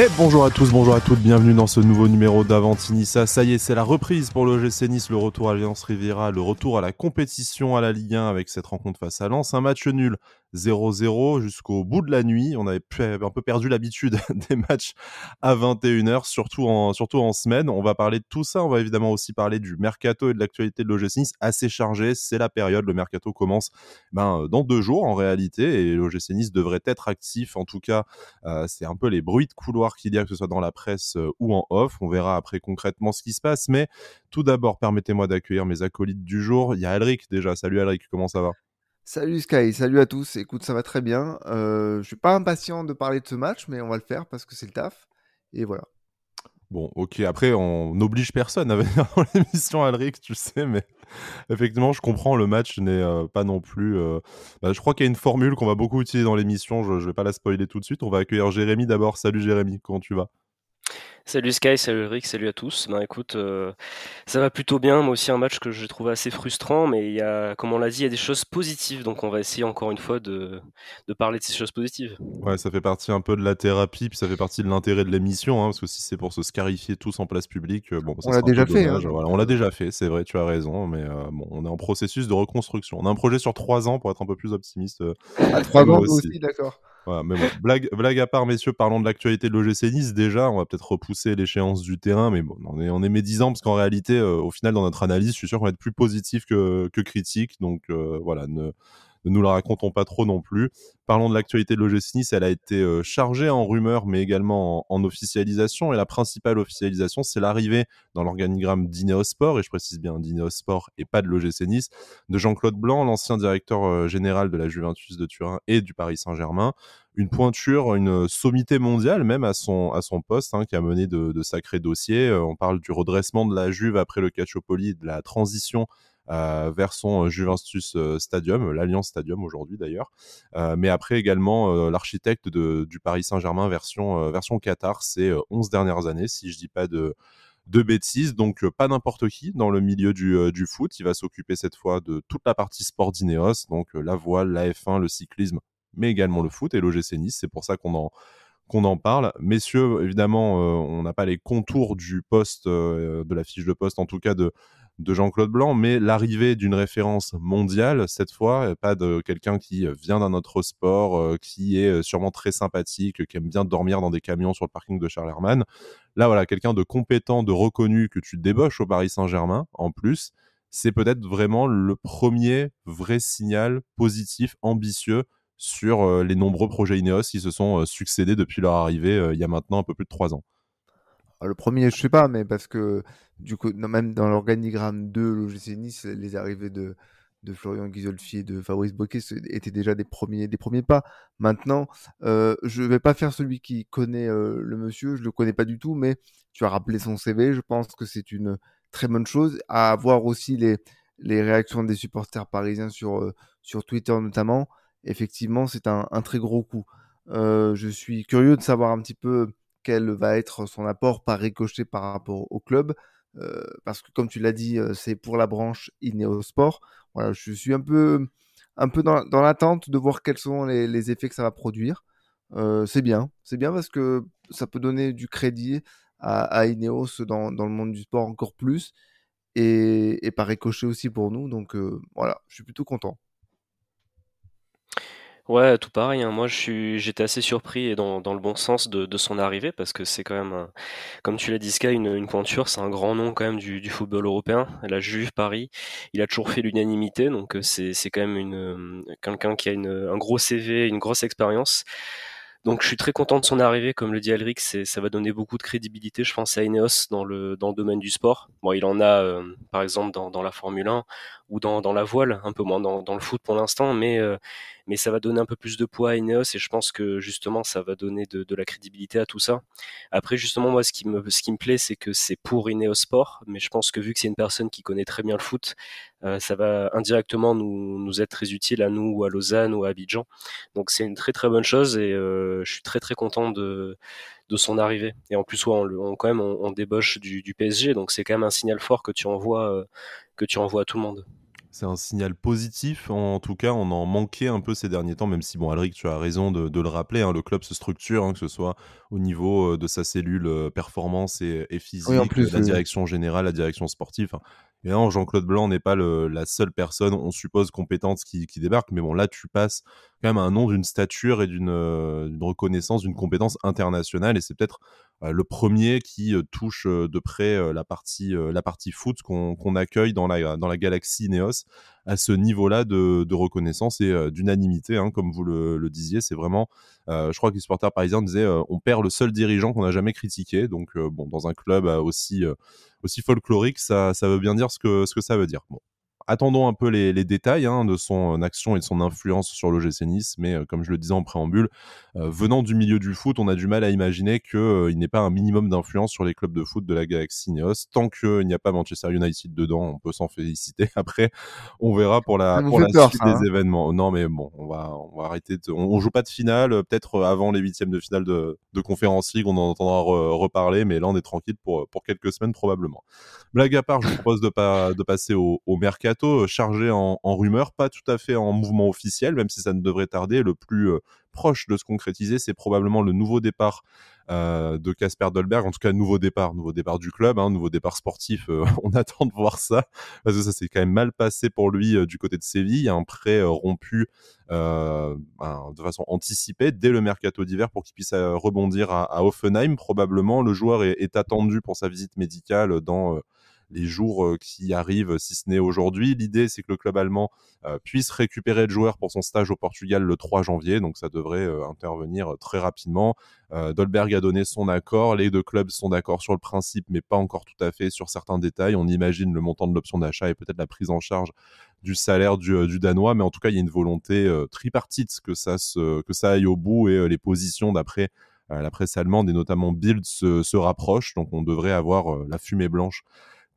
Et bonjour à tous, bonjour à toutes, bienvenue dans ce nouveau numéro d'Avantinissa. Ça y est, c'est la reprise pour l'OGC Nice, le retour à Alliance Riviera, le retour à la compétition à la Ligue 1 avec cette rencontre face à Lens. Un match nul 0-0 jusqu'au bout de la nuit. On avait un peu perdu l'habitude des matchs à 21h, surtout en, surtout en semaine. On va parler de tout ça. On va évidemment aussi parler du mercato et de l'actualité de l'OGC Nice. Assez chargé, c'est la période. Le mercato commence ben, dans deux jours en réalité et l'OGC Nice devrait être actif. En tout cas, euh, c'est un peu les bruits de couloir qu'il y a, que ce soit dans la presse euh, ou en off. On verra après concrètement ce qui se passe. Mais tout d'abord, permettez-moi d'accueillir mes acolytes du jour. Il y a Alric déjà. Salut Alric, comment ça va? Salut Sky, salut à tous. Écoute, ça va très bien. Euh, je suis pas impatient de parler de ce match, mais on va le faire parce que c'est le taf. Et voilà. Bon, ok, après, on n'oblige personne à venir dans l'émission, Alric, tu sais, mais effectivement, je comprends, le match n'est euh, pas non plus... Euh, bah, je crois qu'il y a une formule qu'on va beaucoup utiliser dans l'émission, je ne vais pas la spoiler tout de suite. On va accueillir Jérémy d'abord. Salut Jérémy, comment tu vas? Salut Sky, salut Rick, salut à tous. Ben écoute, euh, ça va plutôt bien. Moi aussi un match que je trouve assez frustrant, mais il y a, comme on l'a dit, il y a des choses positives. Donc on va essayer encore une fois de, de, parler de ces choses positives. Ouais, ça fait partie un peu de la thérapie, puis ça fait partie de l'intérêt de l'émission, hein, parce que si c'est pour se scarifier tous en place publique, euh, bon, ça on l'a déjà fait. Hein. Voilà, on l'a déjà fait, c'est vrai, tu as raison, mais euh, bon, on est en processus de reconstruction. On a un projet sur trois ans pour être un peu plus optimiste. à trois ans aussi d'accord mais blague, à part, messieurs, parlons de l'actualité de l'OGC Nice. Déjà, on va peut-être repousser l'échéance du terrain, mais bon, on est, médisant parce qu'en réalité, euh, au final, dans notre analyse, je suis sûr qu'on va être plus positif que, que critique. Donc euh, voilà, ne, ne nous la racontons pas trop non plus. Parlons de l'actualité de l'OGC Nice, elle a été euh, chargée en rumeurs, mais également en, officialisation. Et la principale officialisation, c'est l'arrivée dans l'organigramme d'Ineosport, et je précise bien d'Ineosport et pas de l'OGC Nice, de Jean-Claude Blanc, l'ancien directeur euh, général de la Juventus de Turin et du Paris Saint-Germain. Une pointure, une sommité mondiale même à son, à son poste, hein, qui a mené de, sacrés dossiers. Euh, on parle du redressement de la Juve après le Calciopoli, de la transition vers son euh, Juventus euh, Stadium, l'Alliance Stadium aujourd'hui d'ailleurs. mais après également l'architecte du Paris Saint-Germain version, version Qatar ces 11 dernières années, si je dis pas de, de bêtises. Donc pas n'importe qui dans le milieu du, du, foot. Il va s'occuper cette fois de toute la partie sport d'Ineos, donc la voile, la F1, le cyclisme, mais également le foot et l'OGC Nice. C'est pour ça qu'on en qu'on en parle. Messieurs, évidemment, on n'a pas les contours du poste, de la fiche de poste, en tout cas de, de Jean-Claude Blanc, mais l'arrivée d'une référence mondiale, cette fois, pas de quelqu'un qui vient d'un autre sport, euh, qui est euh, sûrement très sympathique, qui aime bien dormir dans des camions sur le parking de Charles Herman. Là, voilà, quelqu'un de compétent, de reconnu que tu débauches au Paris Saint-Germain, en plus, c'est peut-être vraiment le premier vrai signal positif, ambitieux sur euh, les nombreux projets Ineos qui se sont succédés depuis leur arrivée il y a maintenant un peu plus de trois ans. Le premier, je sais pas, mais parce que du coup, même dans l'organigramme de l'OGC Nice, les arrivées de, Florian Ghisolfi et de Fabrice Boquet étaient déjà des premiers, pas. Maintenant, euh, je vais pas faire celui qui connaît euh, le monsieur, je le connais pas du tout, mais tu as rappelé son CV, je pense que c'est une très bonne chose. À voir aussi les, réactions des supporters parisiens sur, euh, sur Twitter notamment. Effectivement, c'est un, très gros coup. Je suis curieux de savoir un petit peu quel va être son apport par ricochet par rapport au club. Euh, parce que comme tu l'as dit, euh, c'est pour la branche Ineosport. Voilà, je suis un peu, un peu dans, l'attente de voir quels sont les, effets que ça va produire. Euh, c'est bien, c'est bien parce que ça peut donner du crédit à, Ineos dans, le monde du sport encore plus et, et par ricochet aussi pour nous. Donc voilà, je suis plutôt content. Ouais, tout pareil, hein. Moi, je suis j'étais assez surpris et dans dans le bon sens de de son arrivée parce que c'est quand même comme tu l'as dit Sky, une une pointure, c'est un grand nom quand même du du football européen. La Juve Paris, il a toujours fait l'unanimité donc c'est c'est quand même une, quelqu'un qui a une, un gros CV, une grosse expérience. Donc je suis très content de son arrivée, comme le dit Alric, c'est, ça va donner beaucoup de crédibilité, je pense, à Ineos dans le, dans le domaine du sport. Bon, il en a, euh, par exemple, dans, dans la Formule 1 ou dans, dans la voile, un peu moins dans, dans le foot pour l'instant, mais, euh, mais ça va donner un peu plus de poids à Ineos et je pense que justement ça va donner de, de la crédibilité à tout ça. Après, justement, moi, ce qui me, ce qui me plaît, c'est que c'est pour Ineos Sport, mais je pense que vu que c'est une personne qui connaît très bien le foot, euh, ça va indirectement nous, nous être très utile à nous ou à Lausanne ou à Abidjan. Donc c'est une très très bonne chose et euh, je suis très très content de, de son arrivée. Et en plus, on, on, quand même, on, débauche du, du, PSG, donc c'est quand même un signal fort que tu envoies, euh, que tu envoies à tout le monde. c'est un signal positif. En tout cas, on en manquait un peu ces derniers temps, même si, bon, Alric, tu as raison de, le rappeler, hein, le club se structure, hein, que ce soit au niveau euh, de sa cellule euh, performance et, physique, en plus, la direction générale, la direction sportive. Et non, Jean-Claude Blanc n'est pas la seule personne, on suppose, compétente qui, débarque. Mais bon, là, tu passes quand même un nom d'une stature et d'une euh, reconnaissance, d'une compétence internationale. Et c'est peut-être le premier qui euh, touche de près la, partie, la partie foot qu'on accueille dans la, dans la galaxie Neos à ce niveau-là de, reconnaissance et d'unanimité. Hein, comme vous le, disiez, c'est vraiment, je crois que les supporters parisiens disaient, on perd le seul dirigeant qu'on n'a jamais critiqué. Donc, bon, dans un club aussi aussi folklorique, ça, ça veut bien dire ce que, ce que ça veut dire. Bon, attendons un peu les, détails hein, de son action et de son influence sur l'OGC Nice, mais euh, comme je le disais en préambule, euh, venant du milieu du foot, on a du mal à imaginer qu'il euh, n'ait pas un minimum d'influence sur les clubs de foot de la Galaxy Neos. Tant qu'il n'y a pas Manchester United dedans, on peut s'en féliciter. Après, on verra pour la, pour la suite des hein. événements. Non, mais bon, on va, on va arrêter. On, joue pas de finale, peut-être avant les huitièmes de finale de, de Conférence League, on en entendra reparler, mais là, on est tranquille pour, pour quelques semaines probablement. Blague à part, je vous propose de, pas, de passer au, au euh, chargé en, rumeurs, pas tout à fait en mouvement officiel, même si ça ne devrait tarder. Le plus euh, proche de se concrétiser, c'est probablement le nouveau départ euh, de Casper Dolberg, en tout cas nouveau départ, nouveau départ du club, hein, nouveau départ sportif. on attend de voir ça parce que ça s'est quand même mal passé pour lui du côté de Séville, un prêt rompu ben, de façon anticipée dès le mercato d'hiver pour qu'il puisse rebondir à, Offenheim. Probablement, le joueur est, est, attendu pour sa visite médicale dans les jours euh, qui arrivent, si ce n'est aujourd'hui. L'idée, c'est que le club allemand euh, puisse récupérer le joueur pour son stage au Portugal le 3 janvier, donc ça devrait euh, intervenir très rapidement. Dolberg a donné son accord, les deux clubs sont d'accord sur le principe, mais pas encore tout à fait sur certains détails. On imagine le montant de l'option d'achat et peut-être la prise en charge du salaire du, Danois, mais en tout cas, il y a une volonté tripartite que ça, se, que ça aille au bout et les positions d'après la presse allemande et notamment Bild se, se rapprochent, donc on devrait avoir la fumée blanche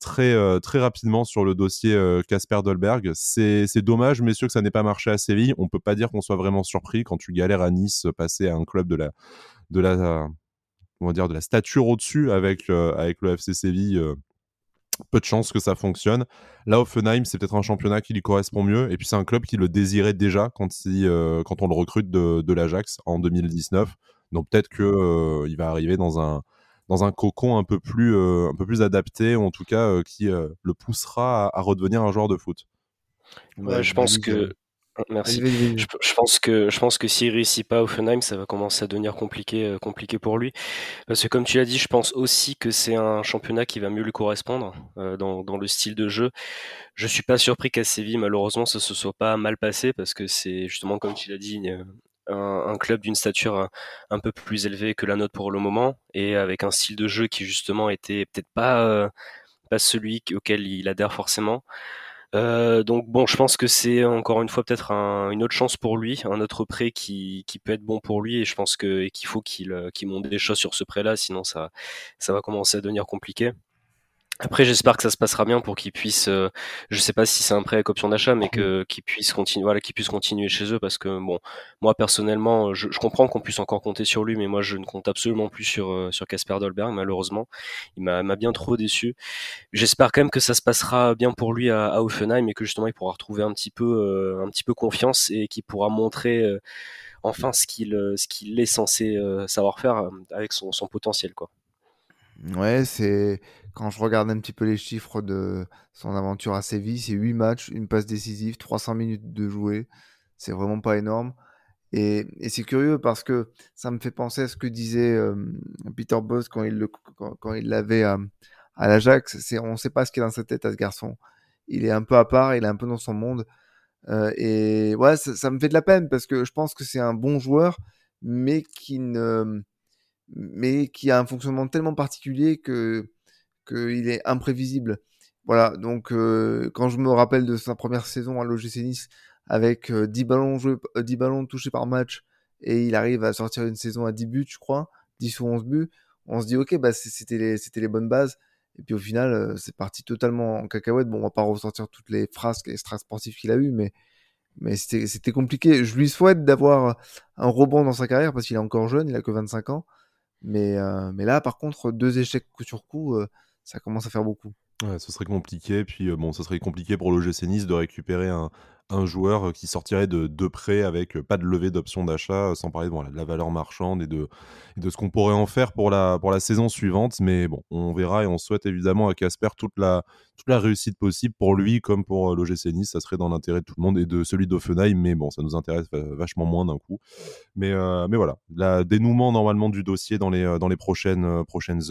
très, euh, très rapidement sur le dossier euh, Casper Dolberg. C'est dommage, messieurs, que ça n'ait pas marché à Séville. On peut pas dire qu'on soit vraiment surpris quand tu galères à Nice, passer à un club de la, de la, on dire, de la stature au-dessus avec, euh, avec le FC Séville. peu de chance que ça fonctionne. Là, Offenheim, c'est peut-être un championnat qui lui correspond mieux. Et puis, c'est un club qui le désirait déjà quand, il, quand on le recrute de, de l'Ajax en 2019. Donc, peut-être qu'il il va arriver dans un, dans un cocon un peu plus, euh, un peu plus adapté, ou en tout cas euh, qui euh, le poussera à, redevenir un joueur de foot. je pense que Merci. Je, pense que je pense que s'il réussit pas Offenheim, ça va commencer à devenir compliqué, compliqué pour lui. Parce que comme tu l'as dit, je pense aussi que c'est un championnat qui va mieux lui correspondre dans, dans, le style de jeu. Je suis pas surpris qu'à Séville, malheureusement, ça se soit pas mal passé parce que c'est justement comme tu l'as dit un, club d'une stature un, peu plus élevée que la nôtre pour le moment et avec un style de jeu qui justement était peut-être pas euh, celui auquel il adhère forcément. Euh, donc bon, je pense que c'est encore une fois peut-être une autre chance pour lui, un autre prêt qui, peut être bon pour lui et je pense qu'il faut qu'il qu'il monte des choses sur ce prêt-là, sinon ça ça va commencer à devenir compliqué. Après, j'espère que ça se passera bien pour qu'ils puissent, euh, je sais pas si c'est un prêt avec option d'achat, mais que qu'ils puissent continuer, voilà, qu'ils puissent continuer chez eux, parce que bon, moi personnellement, je, je comprends qu'on puisse encore compter sur lui, mais moi je ne compte absolument plus sur euh, sur Casper Dolberg, malheureusement, il m'a bien trop déçu. J'espère quand même que ça se passera bien pour lui à, à Offenheim et que justement il pourra retrouver un petit peu, euh, un petit peu confiance et qu'il pourra montrer enfin ce qu'il ce qu'il est censé savoir faire avec son, son potentiel, quoi. Ouais, c'est quand je regarde un petit peu les chiffres de son aventure à Séville, c'est 8 matchs, une passe décisive, 300 minutes de jouer. C'est vraiment pas énorme. Et, c'est curieux parce que ça me fait penser à ce que disait euh, Peter Boss quand il l'avait à, l'Ajax. C'est on ne sait pas ce qu'il a dans sa tête à ce garçon. Il est un peu à part, il est un peu dans son monde. Euh, et ouais, ça, me fait de la peine parce que je pense que c'est un bon joueur, mais qui a un fonctionnement tellement particulier que qu'il est imprévisible. Voilà, donc euh, quand je me rappelle de sa première saison à l'OGC Nice avec 10 euh, ballons joués, 10 euh, ballons touchés par match et il arrive à sortir une saison à 10 buts, je crois, 10 ou 11 buts, on se dit OK, bah c'était les bonnes bases et puis au final c'est parti totalement en cacahuète. Bon, on va pas ressortir toutes les phrases extra sportives qu'il a eu mais c'était compliqué. Je lui souhaite d'avoir un rebond dans sa carrière parce qu'il est encore jeune, il a que 25 ans. Mais, là, par contre, deux échecs coup sur coup, ça commence à faire beaucoup. Ouais, ce serait compliqué. Puis, euh, bon, ce serait compliqué pour l'OGC Nice de récupérer un, un joueur euh, qui sortirait de, de prêt avec euh, pas de levée d'option d'achat, sans parler de la valeur marchande et de, ce qu'on pourrait en faire pour la, la saison suivante. Mais bon, on verra et on souhaite évidemment à Casper toute la, la réussite possible pour lui comme pour l'OGC Nice. Ça serait dans l'intérêt de tout le monde et de celui d'Offenheim. Mais bon, ça nous intéresse vachement moins d'un coup. Mais, voilà, le dénouement normalement du dossier dans les, prochaines,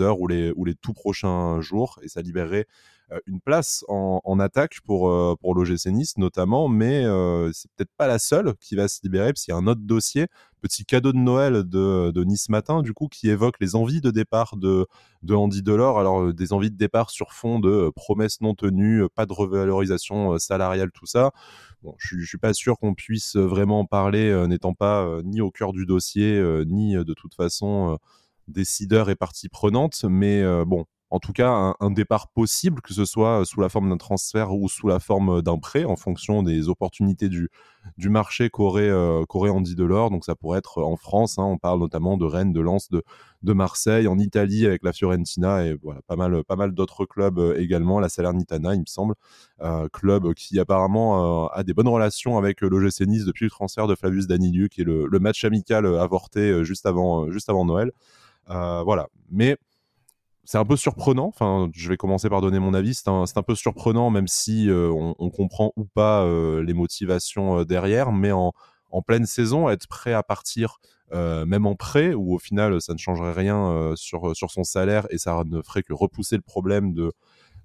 heures ou les, ou les tout prochains jours. Et ça libérerait euh, une place en, attaque pour, euh, pour l'OGC Nice notamment, mais euh, c'est peut-être pas la seule qui va se libérer, parce qu'il y a un autre dossier, petit cadeau de Noël de, de, Nice Matin, du coup, qui évoque les envies de départ de, de Andy Delors. Alors, des envies de départ sur fond de promesses non tenues, pas de revalorisation salariale, tout ça. Bon, je, je suis pas sûr qu'on puisse vraiment en parler, n'étant pas ni au cœur du dossier, ni de toute façon décideur et partie prenante. Mais bon, en tout cas un, départ possible, que ce soit sous la forme d'un transfert ou sous la forme d'un prêt, en fonction des opportunités du, du marché qu'aurait euh, Andy Delors. Donc ça pourrait être en France, hein, on parle notamment de Rennes, de Lens, de, de Marseille, en Italie avec la Fiorentina et voilà, pas mal, pas mal d'autres clubs euh, également, la Salernitana il me semble, euh, club qui apparemment euh, a des bonnes relations avec Nice depuis le transfert de Flavius Daniliu, qui est le, le match amical avorté juste avant, juste avant Noël. voilà, mais c'est un peu surprenant. Je vais commencer par donner mon avis. C'est un, peu surprenant, même si euh, on, comprend ou pas euh, les motivations euh, derrière. Mais en, pleine saison, être prêt à partir, même en prêt, où au final, ça ne changerait rien sur, son salaire et ça ne ferait que repousser le problème de,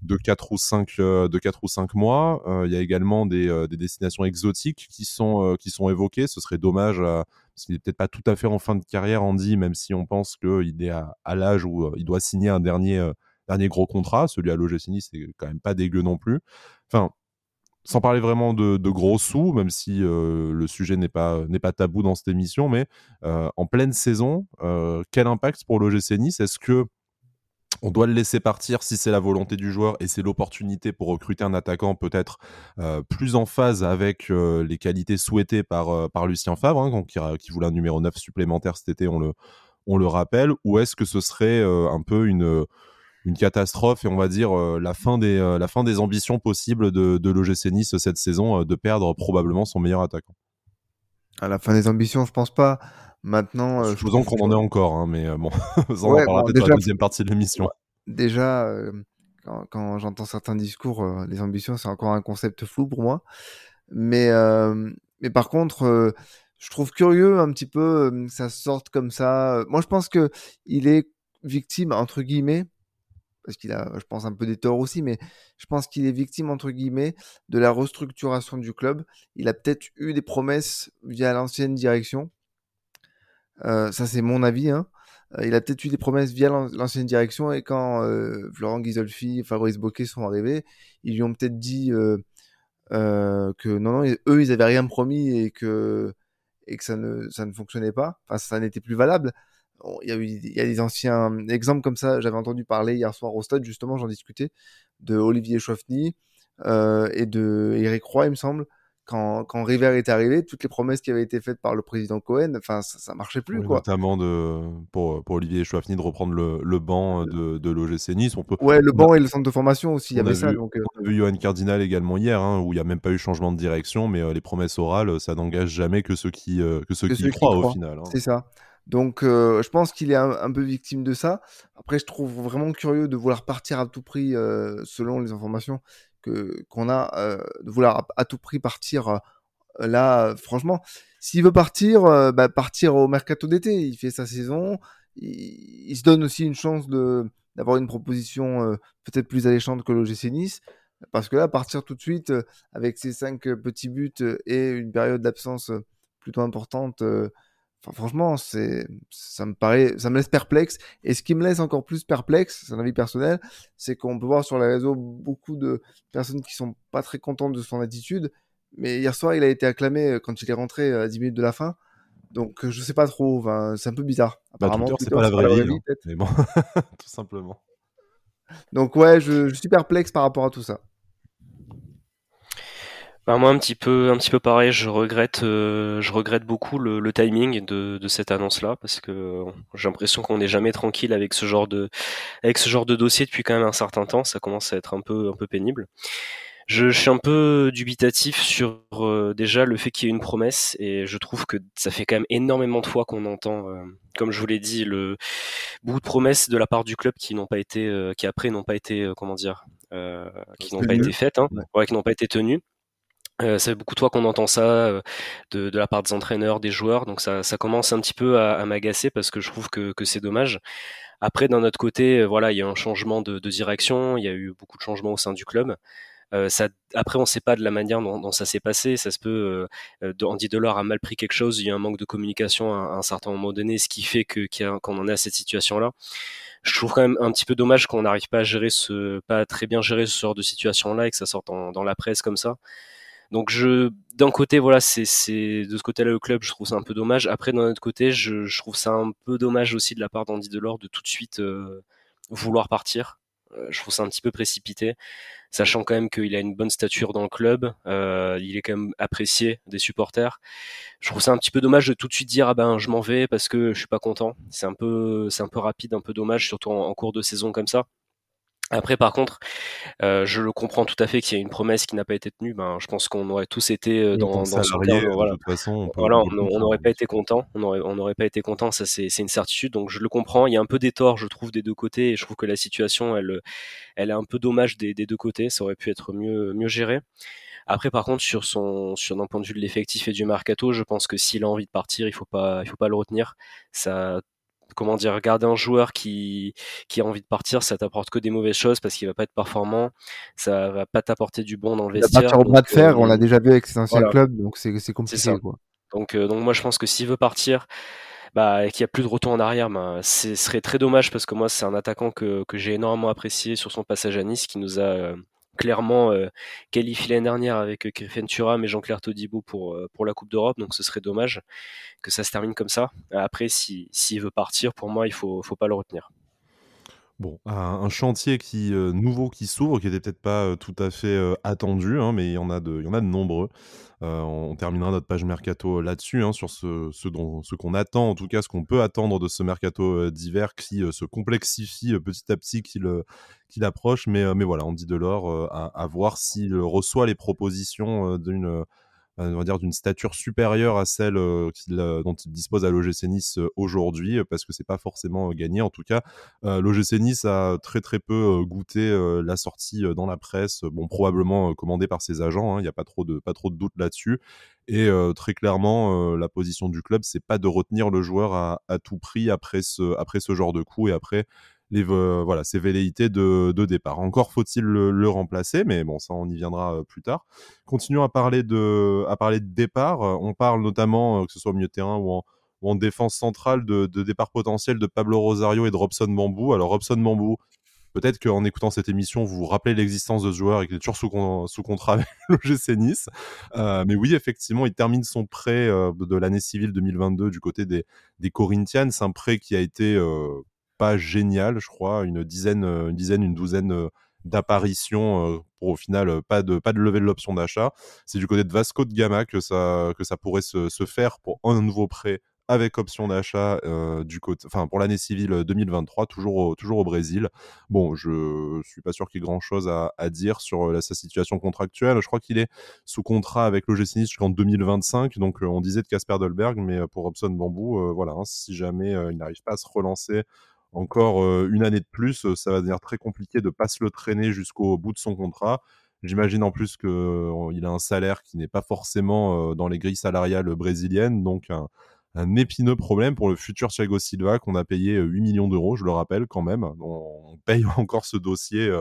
de 4 ou 5, de 4 ou 5 mois. Il y a également des, des, destinations exotiques qui sont, qui sont évoquées. Ce serait dommage à parce qu'il n'est peut-être pas tout à fait en fin de carrière, Andy, même si on pense qu'il est à, l'âge où euh, il doit signer un dernier, euh, dernier gros contrat. Celui à l'OGC Nice, c'est quand même pas dégueu non plus. Enfin, sans parler vraiment de, gros sous, même si euh, le sujet n'est pas, n'est pas tabou dans cette émission, mais en pleine saison, quel impact pour l'OGC Nice Est-ce que on doit le laisser partir si c'est la volonté du joueur et c'est l'opportunité pour recruter un attaquant peut-être euh, plus en phase avec euh, les qualités souhaitées par, euh, Lucien Favre, hein, qui, voulait un numéro 9 supplémentaire cet été, on le, rappelle, ou est-ce que ce serait un peu une, catastrophe et on va dire la, fin des, la fin des ambitions possibles de, de l'OGC Nice cette saison de perdre probablement son meilleur attaquant? À la fin des ambitions, je pense pas. Maintenant, euh, je qu'on en est encore, hein, mais euh, bon, on en parlera peut-être dans la deuxième partie de l'émission. Déjà, euh, quand, j'entends certains discours, les ambitions, c'est encore un concept flou pour moi. Mais, mais par contre, je trouve curieux un petit peu que ça sorte comme ça. Moi, je pense que il est victime entre guillemets parce qu'il a, je pense, un peu des torts aussi, mais je pense qu'il est victime, entre guillemets, de la restructuration du club. Il a peut-être eu des promesses via l'ancienne direction, ça, c'est mon avis. Hein. Euh, il a peut-être eu des promesses via l'ancienne direction et quand euh, Florent Ghisolfi et Fabrice Boquet sont arrivés, ils lui ont peut-être dit que non, non, eux, ils avaient rien promis et que, et que ça, ne, ça ne fonctionnait pas. Enfin, ça n'était plus valable. Il y, a y a des anciens exemples comme ça. J'avais entendu parler hier soir au stade, justement, j'en discutais, de Olivier Chouafny et de Eric Roy, il me semble, quand, quand River est arrivé, toutes les promesses qui avaient été faites par le président Cohen, enfin, ça, ça marchait plus, quoi. Notamment de, pour, pour Olivier Chouafny de reprendre le, le banc de, de l'OGC Nice. On peut, ouais, le banc et le centre de formation aussi, il y avait ça. Donc, euh. On a vu Johan Cardinal également hier, hein, où il n'y a même pas eu changement de direction, mais euh, les promesses orales, ça n'engage jamais que ceux qui, euh, que ceux qui y croient, au final. Hein. C'est ça. Donc, je pense qu'il est un, un, peu victime de ça. Après, je trouve vraiment curieux de vouloir partir à tout prix, selon les informations qu'on a, de vouloir à, tout prix partir Là, franchement, s'il veut partir, euh, bah, partir au mercato d'été. Il fait sa saison. Il, se donne aussi une chance de d'avoir une proposition euh, peut-être plus alléchante que l'OGC Nice. Parce que là, partir tout de suite euh, avec ses cinq petits buts et une période d'absence plutôt importante, franchement, c'est, ça me paraît, ça me laisse perplexe. Et ce qui me laisse encore plus perplexe, c'est un avis personnel, c'est qu'on peut voir sur les réseaux beaucoup de personnes qui sont pas très contentes de son attitude mais hier soir, il a été acclamé euh, quand il est rentré euh, à 10 minutes de la fin. Donc, euh, je sais pas trop. c'est un peu bizarre. Bah, Apparemment, c'est pas la vraie vie. Hein. mais bon, tout simplement. Donc, ouais, je, suis perplexe par rapport à tout ça. Bah, moi un petit peu un petit peu pareil, je regrette euh, je regrette beaucoup le, timing de, de cette annonce là parce que j'ai l'impression qu'on n'est jamais tranquille avec ce genre de avec ce genre de dossier depuis quand même un certain temps, ça commence à être un peu un peu pénible. Je, suis un peu dubitatif sur euh, déjà le fait qu'il y ait une promesse et je trouve que ça fait quand même énormément de fois qu'on entend, euh, comme je vous l'ai dit, le beaucoup de promesses de la part du club qui n'ont pas été, qui après n'ont pas été, comment dire, qui n'ont pas été faites, hein, ouais, qui n'ont pas été tenues. Euh, fait beaucoup de fois qu'on entend ça euh, de, de, la part des entraîneurs, des joueurs, donc ça, ça commence un petit peu à, à m'agacer parce que je trouve que, que c'est dommage. Après, d'un autre côté, euh, voilà, il y a un changement de, de, direction, il y a eu beaucoup de changements au sein du club. Euh, ça, après, on ne sait pas de la manière dont, dont ça s'est passé. Ça se peut, euh, Andy Delors a mal pris quelque chose. Il y a un manque de communication à, un certain moment donné, ce qui fait que qu'on en est à cette situation-là. Je trouve quand même un petit peu dommage qu'on n'arrive pas à gérer ce, pas très bien gérer ce genre de situation-là et que ça sorte dans la presse comme ça. Donc je, d'un côté, voilà, c'est, de ce côté-là le club, je trouve ça un peu dommage. Après, d'un autre côté, je, je, trouve ça un peu dommage aussi de la part d'Andy Delors de tout de suite euh, vouloir partir. Euh, je trouve ça un petit peu précipité, sachant quand même qu'il a une bonne stature dans le club, euh, il est quand même apprécié des supporters. Je trouve ça un petit peu dommage de tout de suite dire ah ben je m'en vais parce que je suis pas content. C'est un peu, c'est un peu rapide, un peu dommage, surtout en cours de saison comme ça. Après, par contre, euh, je le comprends tout à fait qu'il y a une promesse qui n'a pas été tenue. Ben, je pense qu'on aurait tous été euh, dans, dans ce cas. Voilà, de toute façon, on voilà, on n'aurait pas été content. On n'aurait on aurait pas été content. Ça, c'est une certitude. Donc, je le comprends. Il y a un peu des torts, je trouve, des deux côtés. Et je trouve que la situation, elle, elle est un peu dommage des, des deux côtés. Ça aurait pu être mieux, mieux géré. Après, par contre, sur son, sur d'un point de vue de l'effectif et du mercato, je pense que s'il a envie de partir, il faut pas, il faut pas le retenir. Ça comment dire, garder un joueur qui, qui a envie de partir, ça t'apporte que des mauvaises choses parce qu'il va pas être performant, ça va pas t'apporter du bon dans le vestiaire. Il va partir au bras de fer, on l'a déjà vu avec ses anciens clubs, donc c'est compliqué. Quoi. Donc, euh, donc moi je pense que s'il veut partir, bah, et qu'il n'y a plus de retour en arrière, bah, ce serait très dommage parce que moi c'est un attaquant que, que j'ai énormément apprécié sur son passage à Nice qui nous a euh, clairement euh, qualifié l'année dernière avec Griffin Thuram et Jean-Claire Todibo pour, euh, pour la Coupe d'Europe, donc ce serait dommage que ça se termine comme ça. Après, s'il si, veut partir, pour moi, il faut, faut pas le retenir. Bon, un, chantier qui euh, nouveau qui s'ouvre, qui n'était peut-être pas tout à fait attendu, hein, mais il y en a de, il y en a de nombreux. on terminera notre page mercato là-dessus, hein, sur ce, dont, ce qu'on attend, en tout cas ce qu'on peut attendre de ce mercato d'hiver qui se complexifie petit à petit, qu'il approche. Mais, mais voilà, on dit de l'or à, à, voir s'il reçoit les propositions d'une on va dire d'une stature supérieure à celle euh, dont il dispose à l'OGC Nice euh, aujourd'hui, parce que c'est pas forcément gagné. En tout cas, euh, l'OGC Nice a très très peu goûté la sortie dans la presse, bon probablement commandée par ses agents. Hein, il n'y a pas trop de pas doute là-dessus. Et très clairement, la position du club, c'est pas de retenir le joueur à, à, tout prix après ce après ce genre de coup et après les, voilà, ces velléités de, de, départ. Encore faut-il le, remplacer, mais bon, ça, on y viendra euh, plus tard. Continuons à parler de, à parler de départ. On parle notamment, euh, que ce soit au milieu terrain ou en, en défense centrale, de, de, départ potentiel de Pablo Rosario et de Robson Bambou. Alors, Robson Bambou, peut-être qu'en écoutant cette émission, vous vous rappelez l'existence de ce joueur et qu'il est toujours sous, sous contrat avec l'OGC Nice. Euh, mais oui, effectivement, il termine son prêt de l'année civile 2022 du côté des, des Corinthians. un prêt qui a été pas génial, je crois, une dizaine, euh, une dizaine, une douzaine euh, d'apparitions euh, pour au final pas de pas de lever de l'option d'achat. C'est du côté de Vasco de Gama que ça que ça pourrait se, faire pour un nouveau prêt avec option d'achat du côté, enfin pour l'année civile 2023, toujours au, toujours au Brésil. Bon, je suis pas sûr qu'il y ait grand chose à, à dire sur sa situation contractuelle. Je crois qu'il est sous contrat avec l'OGC Nice jusqu'en 2025. Donc on disait de Casper Dolberg, mais pour Robson Bambou, voilà, hein, si jamais il n'arrive pas à se relancer encore une année de plus, ça va devenir très compliqué de pas se le traîner jusqu'au bout de son contrat. J'imagine en plus qu'il a un salaire qui n'est pas forcément dans les grilles salariales brésiliennes, donc un, épineux problème pour le futur Thiago Silva qu'on a payé 8 millions d'euros, je le rappelle quand même. On paye encore ce dossier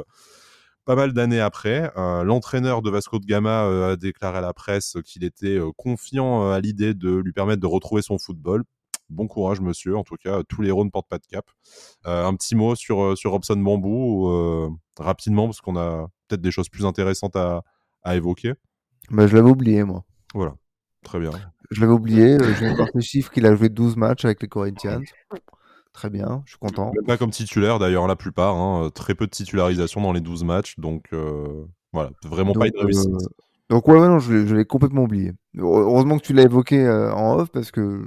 pas mal d'années après. L'entraîneur de Vasco de Gama a déclaré à la presse qu'il était confiant à l'idée de lui permettre de retrouver son football bon courage, monsieur. En tout cas, tous les héros ne portent pas de cap. Euh, un petit mot sur, euh, sur Robson Bambou, euh, rapidement, parce qu'on a peut-être des choses plus intéressantes à, à évoquer. Bah, je l'avais oublié, moi. Voilà, très bien. Je l'avais oublié. de voir les chiffres qu'il a joué 12 matchs avec les Corinthians. Très bien, je suis content. pas comme titulaire d'ailleurs, la plupart. Hein, très peu de titularisation dans les 12 matchs. Donc voilà, vraiment pas une réussite. Donc ouais, non, je, l'ai complètement oublié. Heureusement que tu l'as évoqué en off parce que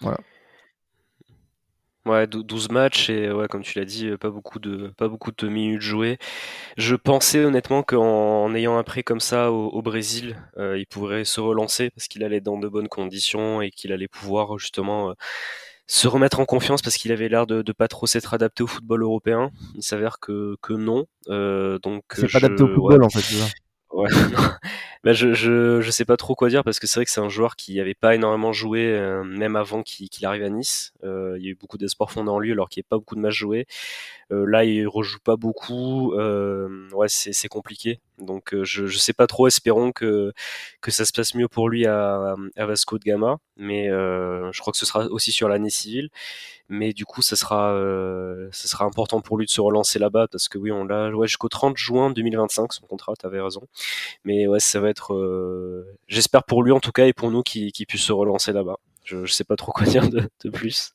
voilà. Ouais, 12 matchs et ouais, comme tu l'as dit, pas beaucoup de pas beaucoup de minutes jouées. Je pensais honnêtement qu'en ayant un prêt comme ça au, Brésil, euh, il pourrait se relancer parce qu'il allait dans de bonnes conditions et qu'il allait pouvoir justement euh, se remettre en confiance parce qu'il avait l'air de, de pas trop s'être adapté au football européen. Il s'avère que que non. Euh, donc c'est pas adapté au football en fait. Ouais, bah, je, je, je sais pas trop quoi dire parce que c'est vrai que c'est un joueur qui avait pas énormément joué euh, même avant qu'il arrive à Nice. Euh, il y a eu beaucoup d'espoir fondé en lui alors qu'il n'y a pas beaucoup de matchs joués. Euh, là, il rejoue pas beaucoup. Euh, ouais, c'est compliqué. Donc, euh, je, je sais pas trop. Espérons que que ça se passe mieux pour lui à, à Vasco de Gama. Mais je crois que ce sera aussi sur l'année civile. Mais du coup, ça sera ça sera important pour lui de se relancer là-bas parce que oui, on l'a ouais, jusqu'au 30 juin 2025 son contrat. T'avais raison. Mais ouais, ça va être. J'espère pour lui en tout cas et pour nous qu'il puisse se relancer là-bas. Je, je sais pas trop quoi dire de, plus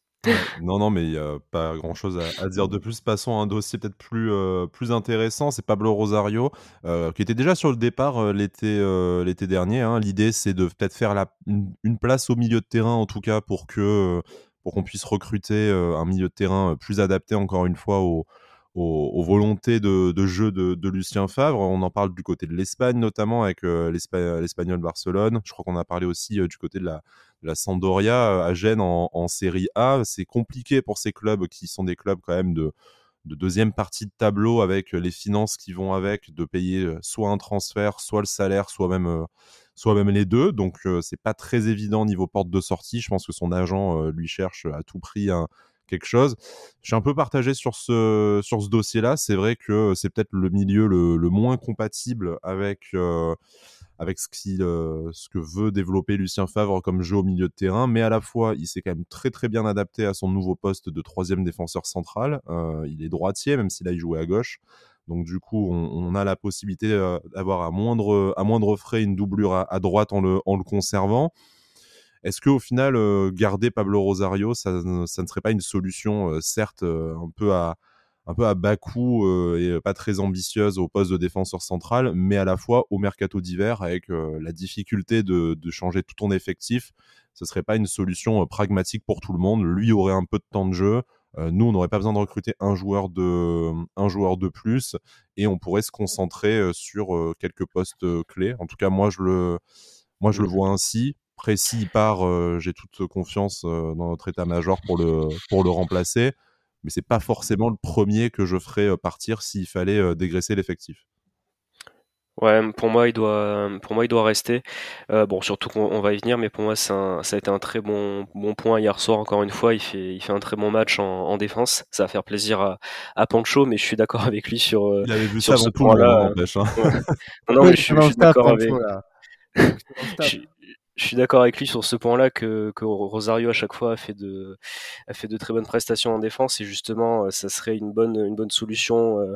non, non, mais il n'y a pas grand-chose à, dire de plus. Passons à un dossier peut-être plus, euh, plus intéressant. C'est Pablo Rosario, euh, qui était déjà sur le départ euh, l'été l'été dernier. Hein. L'idée, c'est de peut-être faire la, une, place au milieu de terrain, en tout cas, pour que pour qu'on puisse recruter un milieu de terrain plus adapté, encore une fois, aux, volontés de, de jeu de, de, Lucien Favre. On en parle du côté de l'Espagne, notamment avec l'Espagnol Barcelone. Je crois qu'on a parlé aussi du côté de la la Sampdoria euh, à Gênes en Série A. C'est compliqué pour ces clubs qui sont des clubs quand même de, de deuxième partie de tableau avec les finances qui vont avec, de payer soit un transfert, soit le salaire, soit même, soit même les deux. Donc c'est pas très évident niveau porte de sortie. Je pense que son agent lui cherche à tout prix quelque chose. Je suis un peu partagé sur ce, sur ce dossier-là. C'est vrai que c'est peut-être le milieu le, moins compatible avec avec ce, euh, ce que veut développer Lucien Favre comme jeu au milieu de terrain, mais à la fois, il s'est quand même très très bien adapté à son nouveau poste de troisième défenseur central. Euh, il est droitier, même s'il a joué à gauche. Donc du coup, on, a la possibilité euh, d'avoir à moindre, à moindre frais une doublure à, droite en le, en le conservant. Est-ce qu'au final, garder Pablo Rosario, ça, ça, ne serait pas une solution, certes, un peu à, un peu à bas coût euh, et pas très ambitieuse au poste de défenseur central, mais à la fois au mercato d'hiver avec euh, la difficulté de, changer tout ton effectif. Ce serait pas une solution euh, pragmatique pour tout le monde. Lui aurait un peu de temps de jeu. nous, on n'aurait pas besoin de recruter un joueur de, un joueur de plus et on pourrait se concentrer sur quelques postes clés. En tout cas, moi, je le, moi, je le vois ainsi. Précis part, j'ai toute confiance dans notre état-major pour le, pour le remplacer mais c'est pas forcément le premier que je ferais partir s'il fallait dégraisser l'effectif. Ouais, pour moi, il doit, pour moi, il doit rester. bon, surtout qu'on va y venir, mais pour moi, ça a été un très bon, bon point hier soir. Encore une fois, il fait, il fait un très bon match en, défense. Ça va faire plaisir à, à Pancho, mais je suis d'accord avec lui sur, il avait vu sur ce point-là. Hein. Non, mais je, suis d'accord avec. je suis d'accord avec lui sur ce point-là que, que, Rosario à chaque fois a fait de a fait de très bonnes prestations en défense et justement euh, ça serait une bonne une bonne solution euh,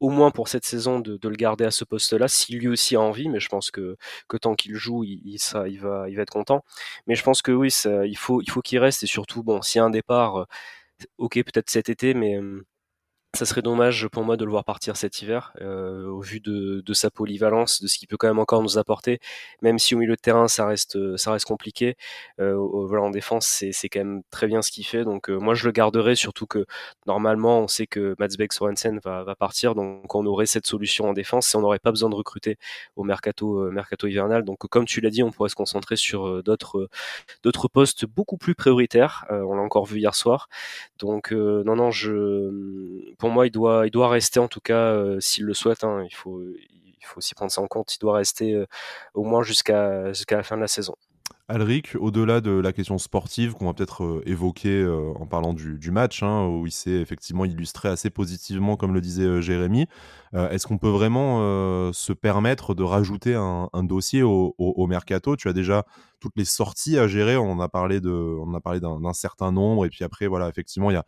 au moins pour cette saison de, de le garder à ce poste-là si lui aussi a envie mais je pense que, que tant qu'il joue il, ça il va il va être content. Mais je pense que oui ça, il faut il faut qu'il reste et surtout bon s'il y a un départ euh, ok peut-être cet été mais ça serait dommage pour moi de le voir partir cet hiver, euh, au vu de, de, sa polyvalence, de ce qu'il peut quand même encore nous apporter. Même si au milieu de terrain ça reste, ça reste compliqué, euh, voilà en défense c'est, c'est quand même très bien ce qu'il fait. Donc euh, moi je le garderai, surtout que normalement on sait que Mats Beck Sorensen va, va partir, donc on aurait cette solution en défense et on n'aurait pas besoin de recruter au mercato, euh, mercato hivernal. Donc comme tu l'as dit, on pourrait se concentrer sur euh, d'autres, d'autres postes beaucoup plus prioritaires. on l'a encore vu hier soir. Donc non non je pour moi, il doit, il doit rester en tout cas, euh, s'il le souhaite. Hein, il faut, il aussi prendre ça en compte. Il doit rester euh, au moins jusqu'à jusqu'à la fin de la saison. Alric, au-delà de la question sportive qu'on va peut-être euh, évoquer euh, en parlant du, match, hein, où il s'est effectivement illustré assez positivement, comme le disait euh, Jérémy, est-ce qu'on peut vraiment se permettre de rajouter un, dossier au, mercato? Tu as déjà toutes les sorties à gérer. On a parlé de, on a parlé d'un certain nombre, et puis après, voilà, effectivement, il y a,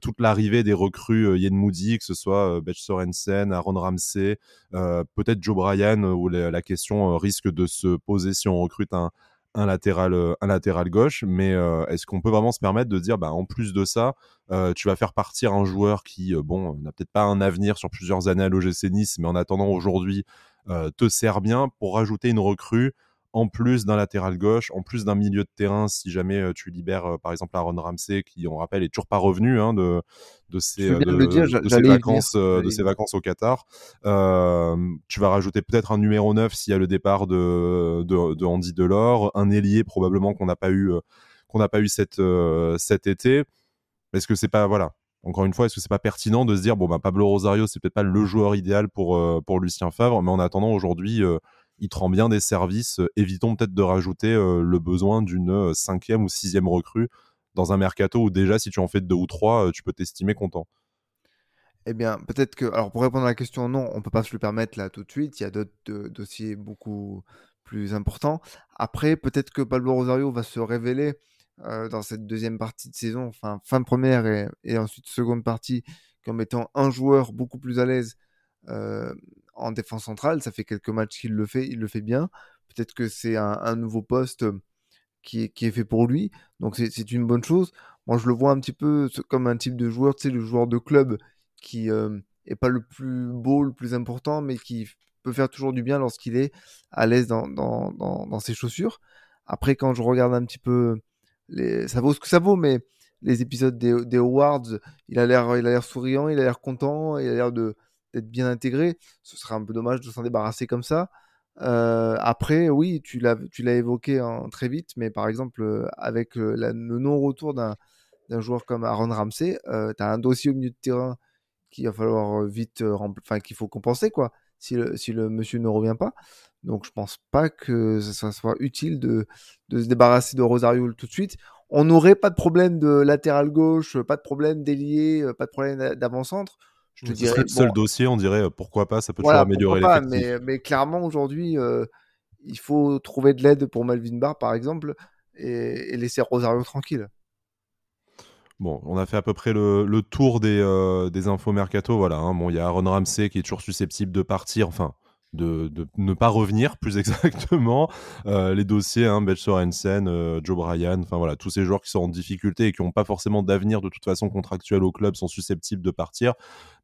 toute l'arrivée des recrues Yen Moody, que ce soit Betch Sorensen, Aaron Ramsey, peut-être Joe Bryan, où la question risque de se poser si on recrute un un latéral, euh, un latéral gauche, mais euh, est-ce qu'on peut vraiment se permettre de dire, bah, en plus de ça, euh, tu vas faire partir un joueur qui, bon, n'a peut-être pas un avenir sur plusieurs années à l'OGC Nice, mais en attendant aujourd'hui te sert bien pour rajouter une recrue en plus d'un latéral gauche, en plus d'un milieu de terrain, si jamais euh, tu libères euh, par exemple Aaron Ramsey, qui on rappelle est toujours pas revenu hein, de, de, ses, vacances, euh, de ses vacances au Qatar. tu vas rajouter peut-être un numéro 9 s'il y a le départ de, de, Andy Delors, un ailier probablement qu'on n'a pas eu qu'on n'a pas eu cet été. Est-ce que c'est pas voilà encore une fois, est-ce que c'est pas pertinent de se dire bon bah Pablo Rosario c'est peut-être pas le joueur idéal pour pour Lucien Favre, mais en attendant aujourd'hui il te rend bien des services. Euh, évitons peut-être de rajouter euh, le besoin d'une euh, cinquième ou sixième recrue dans un mercato où déjà, si tu en fais deux ou trois, tu peux t'estimer content. Eh bien, peut-être que. Alors, pour répondre à la question, non, on ne peut pas se le permettre là tout de suite. Il y a d'autres dossiers beaucoup plus importants. Après, peut-être que Pablo Rosario va se révéler dans cette deuxième partie de saison, enfin, fin première et ensuite seconde partie, comme étant un joueur beaucoup plus à l'aise en défense centrale. Ça fait quelques matchs qu'il le fait, il le fait bien. Peut-être que c'est un, nouveau poste qui est, qui est, fait pour lui. Donc c'est une bonne chose. Moi, je le vois un petit peu comme un type de joueur, tu sais, le joueur de club qui est pas le plus beau, le plus important, mais qui peut faire toujours du bien lorsqu'il est à l'aise dans, ses chaussures. Après, quand je regarde un petit peu, les... ça vaut ce que ça vaut, mais les épisodes des, des Awards, il a l'air souriant, il a l'air content, il a l'air de, d'être bien intégré. Ce serait un peu dommage de s'en débarrasser comme ça. Euh, après, oui, tu l'as, tu l'as évoqué en, très vite, mais par exemple, euh, avec euh, le non-retour d'un, d'un joueur comme Aaron Ramsey, tu as un dossier au milieu de terrain qu'il va falloir vite, enfin, qu'il faut compenser, quoi, si le, si le monsieur ne revient pas. Donc, je pense pas que ça soit utile de, de se débarrasser de Rosario tout de suite. On n'aurait pas de problème de latéral gauche, pas de problème d'ailier, pas de problème d'avant-centre je te dirais, le seul dossier, on dirait euh, pourquoi pas, ça peut toujours améliorer pas, mais, mais, clairement aujourd'hui, euh, il faut trouver de l'aide pour Malvin Barr par exemple et, laisser Rosario tranquille. Bon, on a fait à peu près le, le tour des, euh, des infos mercato. Voilà, hein. bon, il y a Aaron Ramsey qui est toujours susceptible de partir. Enfin, de, ne pas revenir, plus exactement. Euh, les dossiers, hein, Sorensen, euh, Joe Bryan, enfin voilà, tous ces joueurs qui sont en difficulté et qui n'ont pas forcément d'avenir de toute façon contractuel au club sont susceptibles de partir.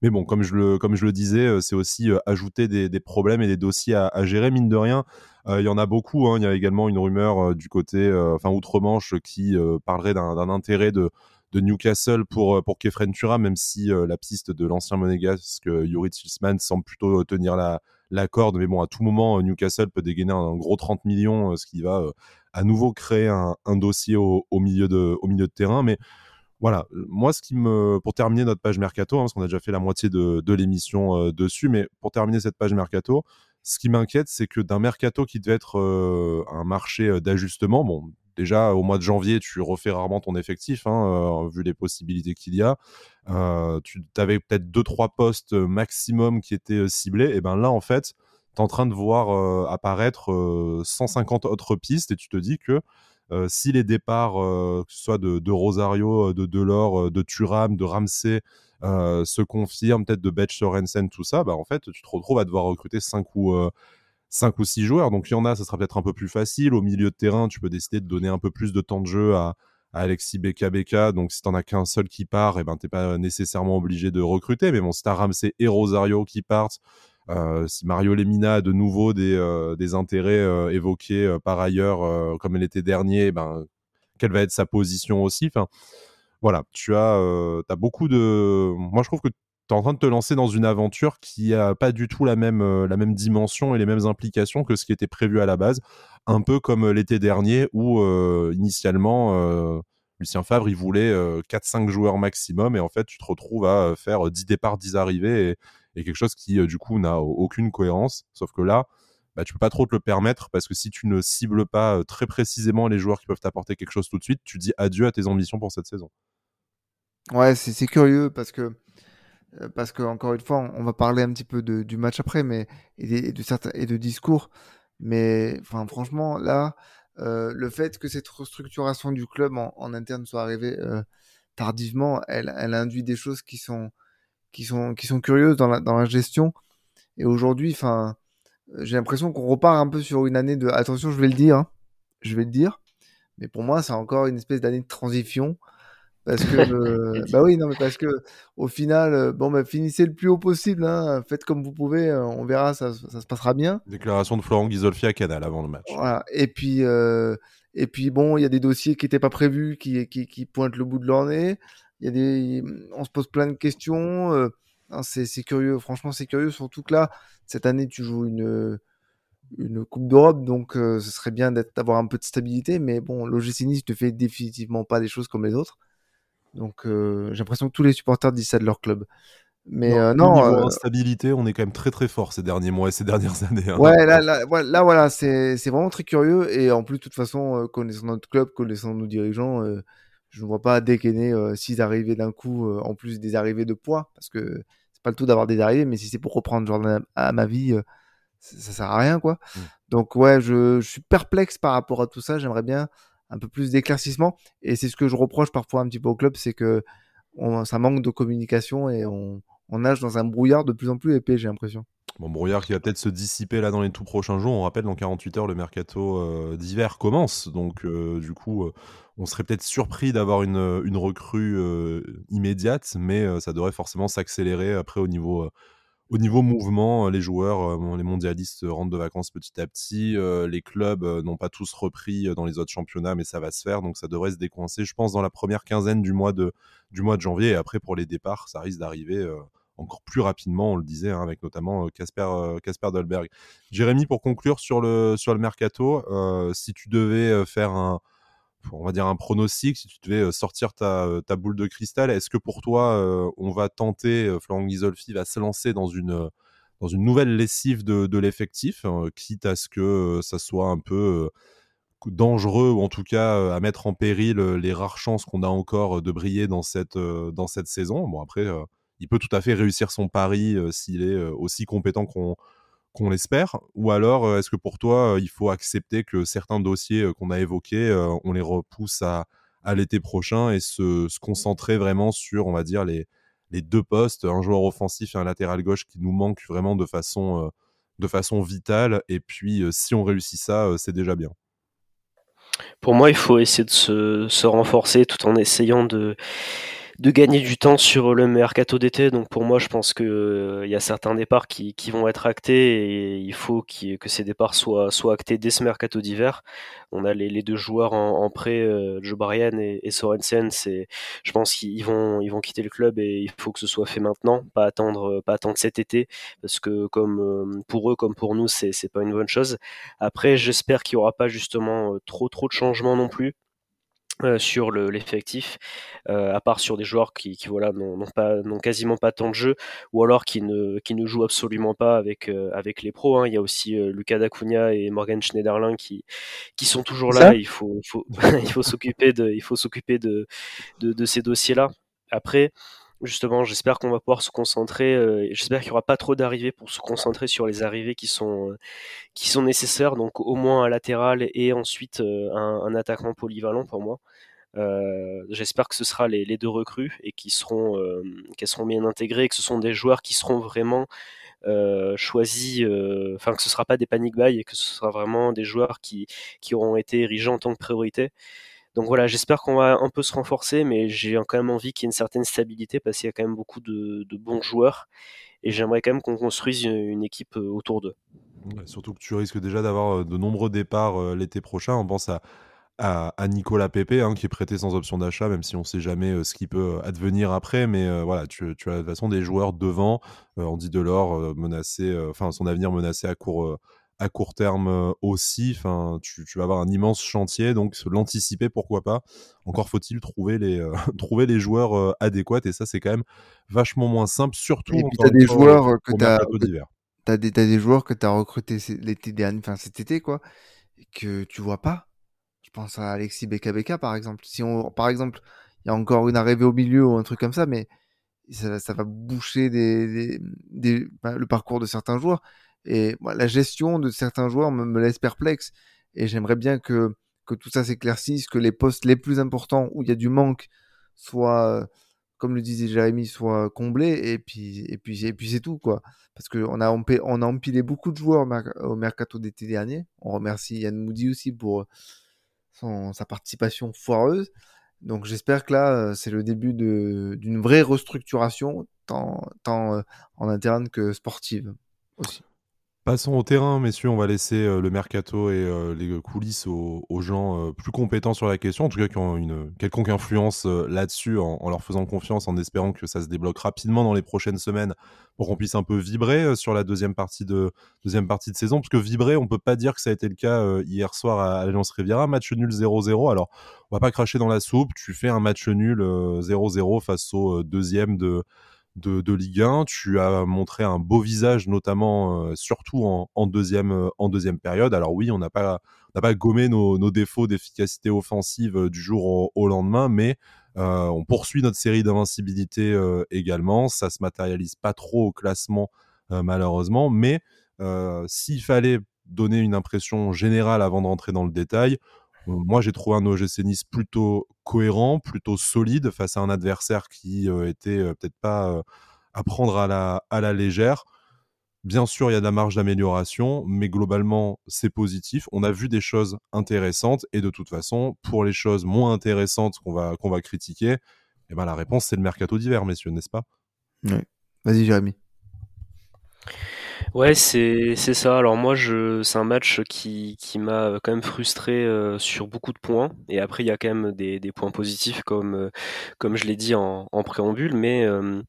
Mais bon, comme je le, comme je le disais, euh, c'est aussi ajouter des, problèmes et des dossiers à, gérer, mine de rien. Il y en a beaucoup. Hein. Il y a également une rumeur du côté, enfin outre-Manche, qui parlerait d'un intérêt de de Newcastle pour, pour Kefren Tura, même si la piste de l'ancien monégasque Yuri Tilsman semble plutôt tenir la, la corde. Mais bon, à tout moment, euh, Newcastle peut dégainer un, gros 30 millions, euh, ce qui va euh, à nouveau créer un, dossier au, milieu de, au milieu de terrain. Mais voilà, moi, ce qui me, pour terminer notre page mercato, hein, parce qu'on a déjà fait la moitié de, l'émission dessus, mais pour terminer cette page mercato, ce qui m'inquiète, c'est que d'un mercato qui devait être un marché d'ajustement, bon, déjà au mois de janvier, tu refais rarement ton effectif, hein, vu les possibilités qu'il y a. tu avais peut-être deux trois postes maximum qui étaient ciblés. Et ben là, en fait, tu es en train de voir apparaître 150 autres pistes et tu te dis que si les départs, que ce soit de, Rosario, de Delors, de Turam, de Ramsey, se confirment, peut-être de Betch Sorensen, tout ça, bah en fait, tu te retrouves à devoir recruter 5 ou, 5 ou 6 joueurs. Donc il y en a, ça sera peut-être un peu plus facile. Au milieu de terrain, tu peux décider de donner un peu plus de temps de jeu à, Alexis Beka Donc si t'en as qu'un seul qui part, et eh ben t'es pas nécessairement obligé de recruter. Mais bon, si t'as Ramsey et Rosario qui partent, euh, si Mario Lemina a de nouveau des, euh, des intérêts euh, évoqués par ailleurs, comme l'été dernier, eh ben quelle va être sa position aussi? Voilà, tu as, as beaucoup de. Moi, je trouve que tu es en train de te lancer dans une aventure qui n'a pas du tout la même, euh, la même dimension et les mêmes implications que ce qui était prévu à la base. Un peu comme euh, l'été dernier où euh, initialement Lucien Favre il voulait 4-5 joueurs maximum et en fait tu te retrouves à faire 10 départs, 10 arrivées et, quelque chose qui du coup n'a aucune cohérence. Sauf que là, bah, tu peux pas trop te le permettre parce que si tu ne cibles pas très précisément les joueurs qui peuvent t'apporter quelque chose tout de suite, tu dis adieu à tes ambitions pour cette saison. Ouais, c'est curieux parce que parce que encore une fois, on va parler un petit peu du match après, mais et de, certains et de discours. Mais enfin, franchement, là, euh, le fait que cette restructuration du club en, interne soit arrivée euh, tardivement, elle, elle induit des choses qui sont qui sont qui sont curieuses dans la dans la gestion. Et aujourd'hui, enfin, j'ai l'impression qu'on repart un peu sur une année de attention, je vais le dire, hein, je vais le dire. Mais pour moi, c'est encore une espèce d'année de transition Parce que, bah oui, non, mais parce que au final, bon, bah, finissez le plus haut possible. Hein, faites comme vous pouvez. On verra, ça, ça, se passera bien. Déclaration de Florent Ghisolfi à Canal avant le match. Voilà. Et puis, et puis bon, il y a des dossiers qui n'étaient pas prévus, qui, qui, qui, pointent le bout de leur nez. Il y a des, on se pose plein de questions. c'est curieux. Franchement, c'est curieux. Surtout que là, cette année, tu joues une une Coupe d'Europe, donc euh, ce serait bien d'avoir un peu de stabilité. Mais bon, l'OGC Nice ne fait définitivement pas des choses comme les autres. Donc euh, j'ai l'impression que tous les supporters disent ça de leur club. Mais non, euh, niveau instabilité, on est quand même très très fort ces derniers mois et ces dernières années. Hein. Ouais, là, là, voilà, c'est vraiment très curieux. Et en plus, de toute façon, connaissant notre club, connaissant nos dirigeants, je ne vois pas dégainer six arrivées d'un coup, en plus des arrivées de poids, parce que c'est pas le tout d'avoir des arrivées, mais si c'est pour reprendre Jordan à, ma vie, ça sert à rien, quoi. Mmh. Donc, ouais, je, suis perplexe par rapport à tout ça. J'aimerais bien un peu plus d'éclaircissement. Et c'est ce que je reproche parfois un petit peu au club, c'est que ça manque de communication et on, nage dans un brouillard de plus en plus épais, j'ai l'impression. Bon, brouillard qui va peut-être se dissiper là dans les tout prochains jours. On rappelle, dans 48 heures, le mercato euh, d'hiver commence. Donc, euh, du coup, euh, on serait peut-être surpris d'avoir une, une, recrue immédiate, mais ça devrait forcément s'accélérer après au niveau au niveau mouvement, les joueurs, les mondialistes rentrent de vacances petit à petit. les clubs n'ont pas tous repris dans les autres championnats, mais ça va se faire. Donc ça devrait se décoincer, je pense, dans la première quinzaine du mois de, janvier. Et après, pour les départs, ça risque d'arriver encore plus rapidement, on le disait, hein, avec notamment Casper Dolberg. Jérémy, pour conclure sur le, sur le mercato, si tu devais faire un, on va dire un pronostic, si tu devais sortir ta, boule de cristal, est-ce que pour toi, on va tenter, Florent Ghisolfi va se lancer dans une, dans une nouvelle lessive de, l'effectif, hein, quitte à ce que ça soit un peu dangereux ou en tout cas à mettre en péril les rares chances qu'on a encore de briller dans cette, dans cette saison? Bon, après, il peut tout à fait réussir son pari s'il est aussi compétent qu'on qu'on l'espère Ou alors, euh, est-ce que pour toi, euh, il faut accepter que certains dossiers euh, qu'on a évoqués, on les repousse à, à l'été prochain et se, se, concentrer vraiment sur, on va dire, les, les deux postes, un joueur offensif et un latéral gauche qui nous manquent vraiment de façon, de façon vitale. Et puis, si on réussit ça, c'est déjà bien. Pour moi, il faut essayer de se, se renforcer tout en essayant de de gagner du temps sur le mercato d'été. Donc pour moi, je pense qu'il euh, y a certains départs qui, vont être actés et il faut que ces départs soient, actés dès ce mercato d'hiver. On a les, deux joueurs en, en prêt, euh, Joe Barrian et, et Sorensen. Je pense qu'ils vont, quitter le club et il faut que ce soit fait maintenant, pas attendre, pas attendre cet été, parce que comme euh, pour eux comme pour nous, c'est, pas une bonne chose. Après, j'espère qu'il y aura pas justement euh, trop trop de changements non plus. Euh, sur l'effectif, euh, à part sur des joueurs qui, qui voilà n'ont pas n'ont quasiment pas tant de jeu ou alors qui ne qui ne jouent absolument pas avec euh, avec les pros. Hein. Il y a aussi Lucas Dacunia et Morgan Schneiderlin qui qui sont toujours là. Il faut faut il faut s'occuper de il faut s'occuper de, de, de ces dossiers là. Après justement, j'espère qu'on va pouvoir se concentrer. Euh, j'espère qu'il n'y aura pas trop d'arrivées pour se concentrer sur les arrivées qui sont euh, nécessaires. Donc au moins un latéral et ensuite euh, un, attaquant polyvalent pour moi. j'espère que ce sera les, deux recrues et seront qu'elles seront bien intégrées, que ce sont des joueurs qui seront vraiment choisis, enfin que ce sera pas des panic buy et que ce sera vraiment des joueurs qui qui auront été érigés en tant que priorité. Donc voilà, j'espère qu'on va un peu se renforcer, mais j'ai quand même envie qu'il y ait une certaine stabilité parce qu'il y a quand même beaucoup de, bons joueurs et j'aimerais quand même qu'on construise une, équipe euh, autour d'eux. surtout que tu risques déjà d'avoir euh, de nombreux départs euh, l'été prochain. On pense à, à, Nicolas Pepe hein, qui est prêté sans option d'achat, même si on ne sait jamais ce qui peut advenir après. Mais voilà, tu, as de toute façon des joueurs devant. on dit Delors menacé, enfin son avenir menacé à court à court terme aussi. Enfin, tu, vas avoir un immense chantier, donc l'anticiper, pourquoi pas. Encore faut-il trouver les, trouver les joueurs adéquats, et ça, c'est quand même vachement moins simple, surtout. Et puis, tu as des joueurs que tu as. T'as des, as des joueurs que tu as recrutés l'été dernier, enfin cet été, quoi, et que tu vois pas. Je pense à Alexis Beka par exemple. Si on, par exemple, il y a encore une arrivée au milieu ou un truc comme ça, mais ça, ça va boucher des, des, bah, le parcours de certains joueurs. Et la gestion de certains joueurs me, laisse perplexe. Et j'aimerais bien que, que tout ça s'éclaircisse, que les postes les plus importants où il y a du manque soient, comme le disait Jérémy, soient comblés. Et puis, et puis, et puis c'est tout, quoi. Parce qu'on a, empilé beaucoup de joueurs au mercato d'été dernier. On remercie Yann Moody aussi pour son, sa participation foireuse. Donc j'espère que là, c'est le début d'une vraie restructuration, tant, tant en interne que sportive aussi. Passons au terrain, messieurs. On va laisser euh, le mercato et euh, les coulisses aux, gens euh, plus compétents sur la question, en tout cas qui ont une quelconque influence là-dessus, en, leur faisant confiance, en espérant que ça se débloque rapidement dans les prochaines semaines pour qu'on puisse un peu vibrer sur la deuxième partie de saison. Parce que vibrer, on peut pas dire que ça a été le cas hier soir à, Alliance Riviera, match nul 0-0. Alors, on va pas cracher dans la soupe. Tu fais un match nul 0-0 face au deuxième de de, Ligue 1. Tu as montré un beau visage, notamment, euh, surtout en, deuxième, euh, en deuxième période. Alors oui, on n'a pas, pas gommé nos, défauts d'efficacité offensive euh, du jour au, lendemain, mais on poursuit notre série d'invincibilité également. Ça se matérialise pas trop au classement, malheureusement, mais s'il fallait donner une impression générale avant de rentrer dans le détail, moi, j'ai trouvé un OGC Nice plutôt cohérent, plutôt solide face à un adversaire qui euh, était euh, peut-être pas euh, à prendre à la, à la légère. Bien sûr, il y a de la marge d'amélioration, mais globalement, c'est positif. On a vu des choses intéressantes et de toute façon, pour les choses moins intéressantes qu'on va, qu'on va critiquer, eh ben, la réponse, c'est le mercato d'hiver, messieurs, n'est-ce pas? Oui. Vas-y, Jérémy. Ouais, c'est c'est ça. Alors moi, c'est un match qui qui m'a quand même frustré euh, sur beaucoup de points. Et après, il y a quand même des, des points positifs comme euh, comme je l'ai dit en, préambule. Mais euh,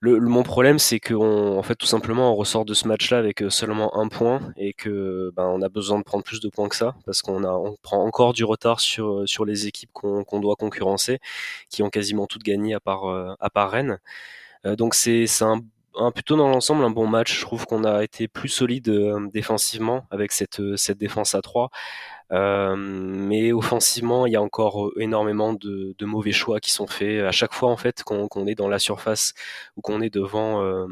le, mon problème, c'est que en fait, tout simplement, on ressort de ce match-là avec seulement un point et que ben, on a besoin de prendre plus de points que ça parce qu'on a on prend encore du retard sur sur les équipes qu'on qu'on doit concurrencer, qui ont quasiment toutes gagné à part à part Rennes. donc c'est c'est un plutôt dans l'ensemble un bon match. Je trouve qu'on a été plus solide euh, défensivement avec cette, euh, cette défense à 3. Euh, mais offensivement, il y a encore énormément de, de, mauvais choix qui sont faits. À chaque fois, en fait, qu'on est dans la surface ou qu'on est devant,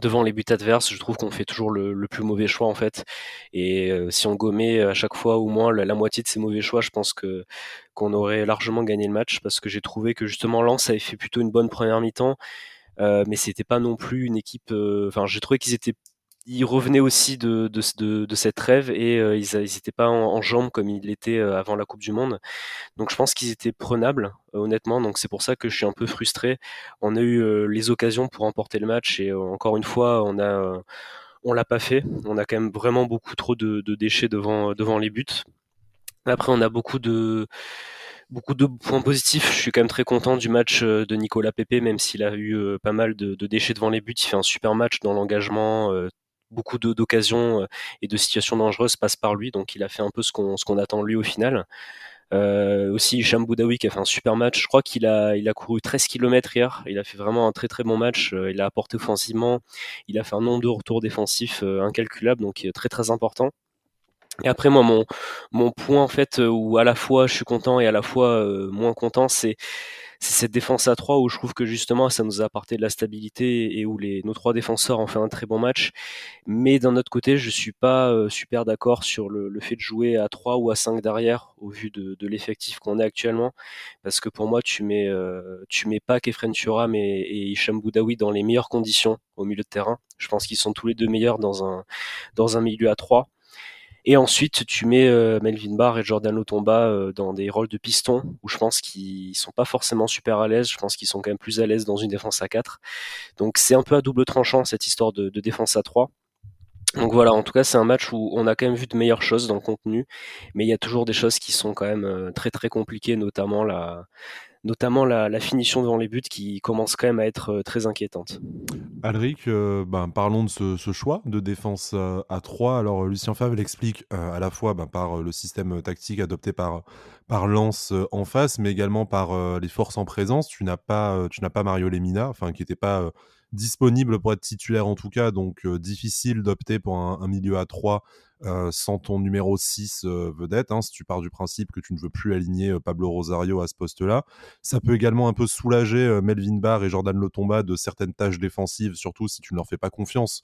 devant les buts adverses, je trouve qu'on fait toujours le, le, plus mauvais choix, en fait. Et si on gommait à chaque fois au moins la, moitié de ces mauvais choix, je pense que qu'on aurait largement gagné le match parce que j'ai trouvé que justement Lens avait fait plutôt une bonne première mi-temps euh, mais c'était pas non plus une équipe. Euh, enfin, j'ai trouvé qu'ils étaient ils revenaient aussi de, de, de, de cette rêve et euh, ils n'étaient pas en, jambes comme ils l'étaient avant la Coupe du Monde. Donc je pense qu'ils étaient prenables, honnêtement. Donc c'est pour ça que je suis un peu frustré. On a eu les occasions pour emporter le match et encore une fois, on a on l'a pas fait. On a quand même vraiment beaucoup trop de, de déchets devant devant les buts. Après, on a beaucoup de beaucoup de points positifs. Je suis quand même très content du match euh, de Nicolas Pepe, même s'il a eu euh, pas mal de, déchets devant les buts. Il fait un super match dans l'engagement. Euh, beaucoup d'occasions et de situations dangereuses passent par lui, donc il a fait un peu ce qu'on attend de lui au final. aussi Hicham Boudaoui qui a fait un super match. Je crois qu'il a, il a couru 13 km hier. Il a fait vraiment un très très bon match. Il a apporté offensivement. Il a fait un nombre de retours défensifs incalculable, donc très très important. Et après moi mon mon point en fait euh, où à la fois je suis content et à la fois euh, moins content c'est c'est cette défense à 3 où je trouve que justement ça nous a apporté de la stabilité et où les nos trois défenseurs ont fait un très bon match. Mais d'un autre côté je suis pas euh, super d'accord sur le, le, fait de jouer à 3 ou à 5 derrière au vu de, de l'effectif qu'on a actuellement. Parce que pour moi tu mets tu mets pas Kefren Thuram et, et Hicham Boudaoui dans les meilleures conditions au milieu de terrain. Je pense qu'ils sont tous les deux meilleurs dans un dans un milieu à 3 et ensuite, tu mets euh, Melvin Barr et Jordan Lotomba euh, dans des rôles de piston où je pense qu'ils sont pas forcément super à l'aise. Je pense qu'ils sont quand même plus à l'aise dans une défense à 4. Donc c'est un peu à double tranchant cette histoire de, de défense à 3. Donc voilà, en tout cas, c'est un match où on a quand même vu de meilleures choses dans le contenu, mais il y a toujours des choses qui sont quand même euh, très très compliquées, notamment la, notamment la, finition devant les buts qui commence quand même à être euh, très inquiétante. Alric, euh, ben, parlons de ce, choix de défense euh, à 3. Alors Lucien Favre l'explique à la fois ben, par le système tactique adopté par, par Lens en face, mais également par les forces en présence. Tu n'as pas, tu n'as pas Mario Lemina, enfin qui n'était pas disponible pour être titulaire en tout cas, donc difficile d'opter pour un, un, milieu à 3 euh, sans ton numéro 6 euh, vedette, hein, si tu pars du principe que tu ne veux plus aligner euh, Pablo Rosario à ce poste-là. Ça peut également un peu soulager Melvin Barr et Jordan Lotomba de certaines tâches défensives, surtout si tu ne leur fais pas confiance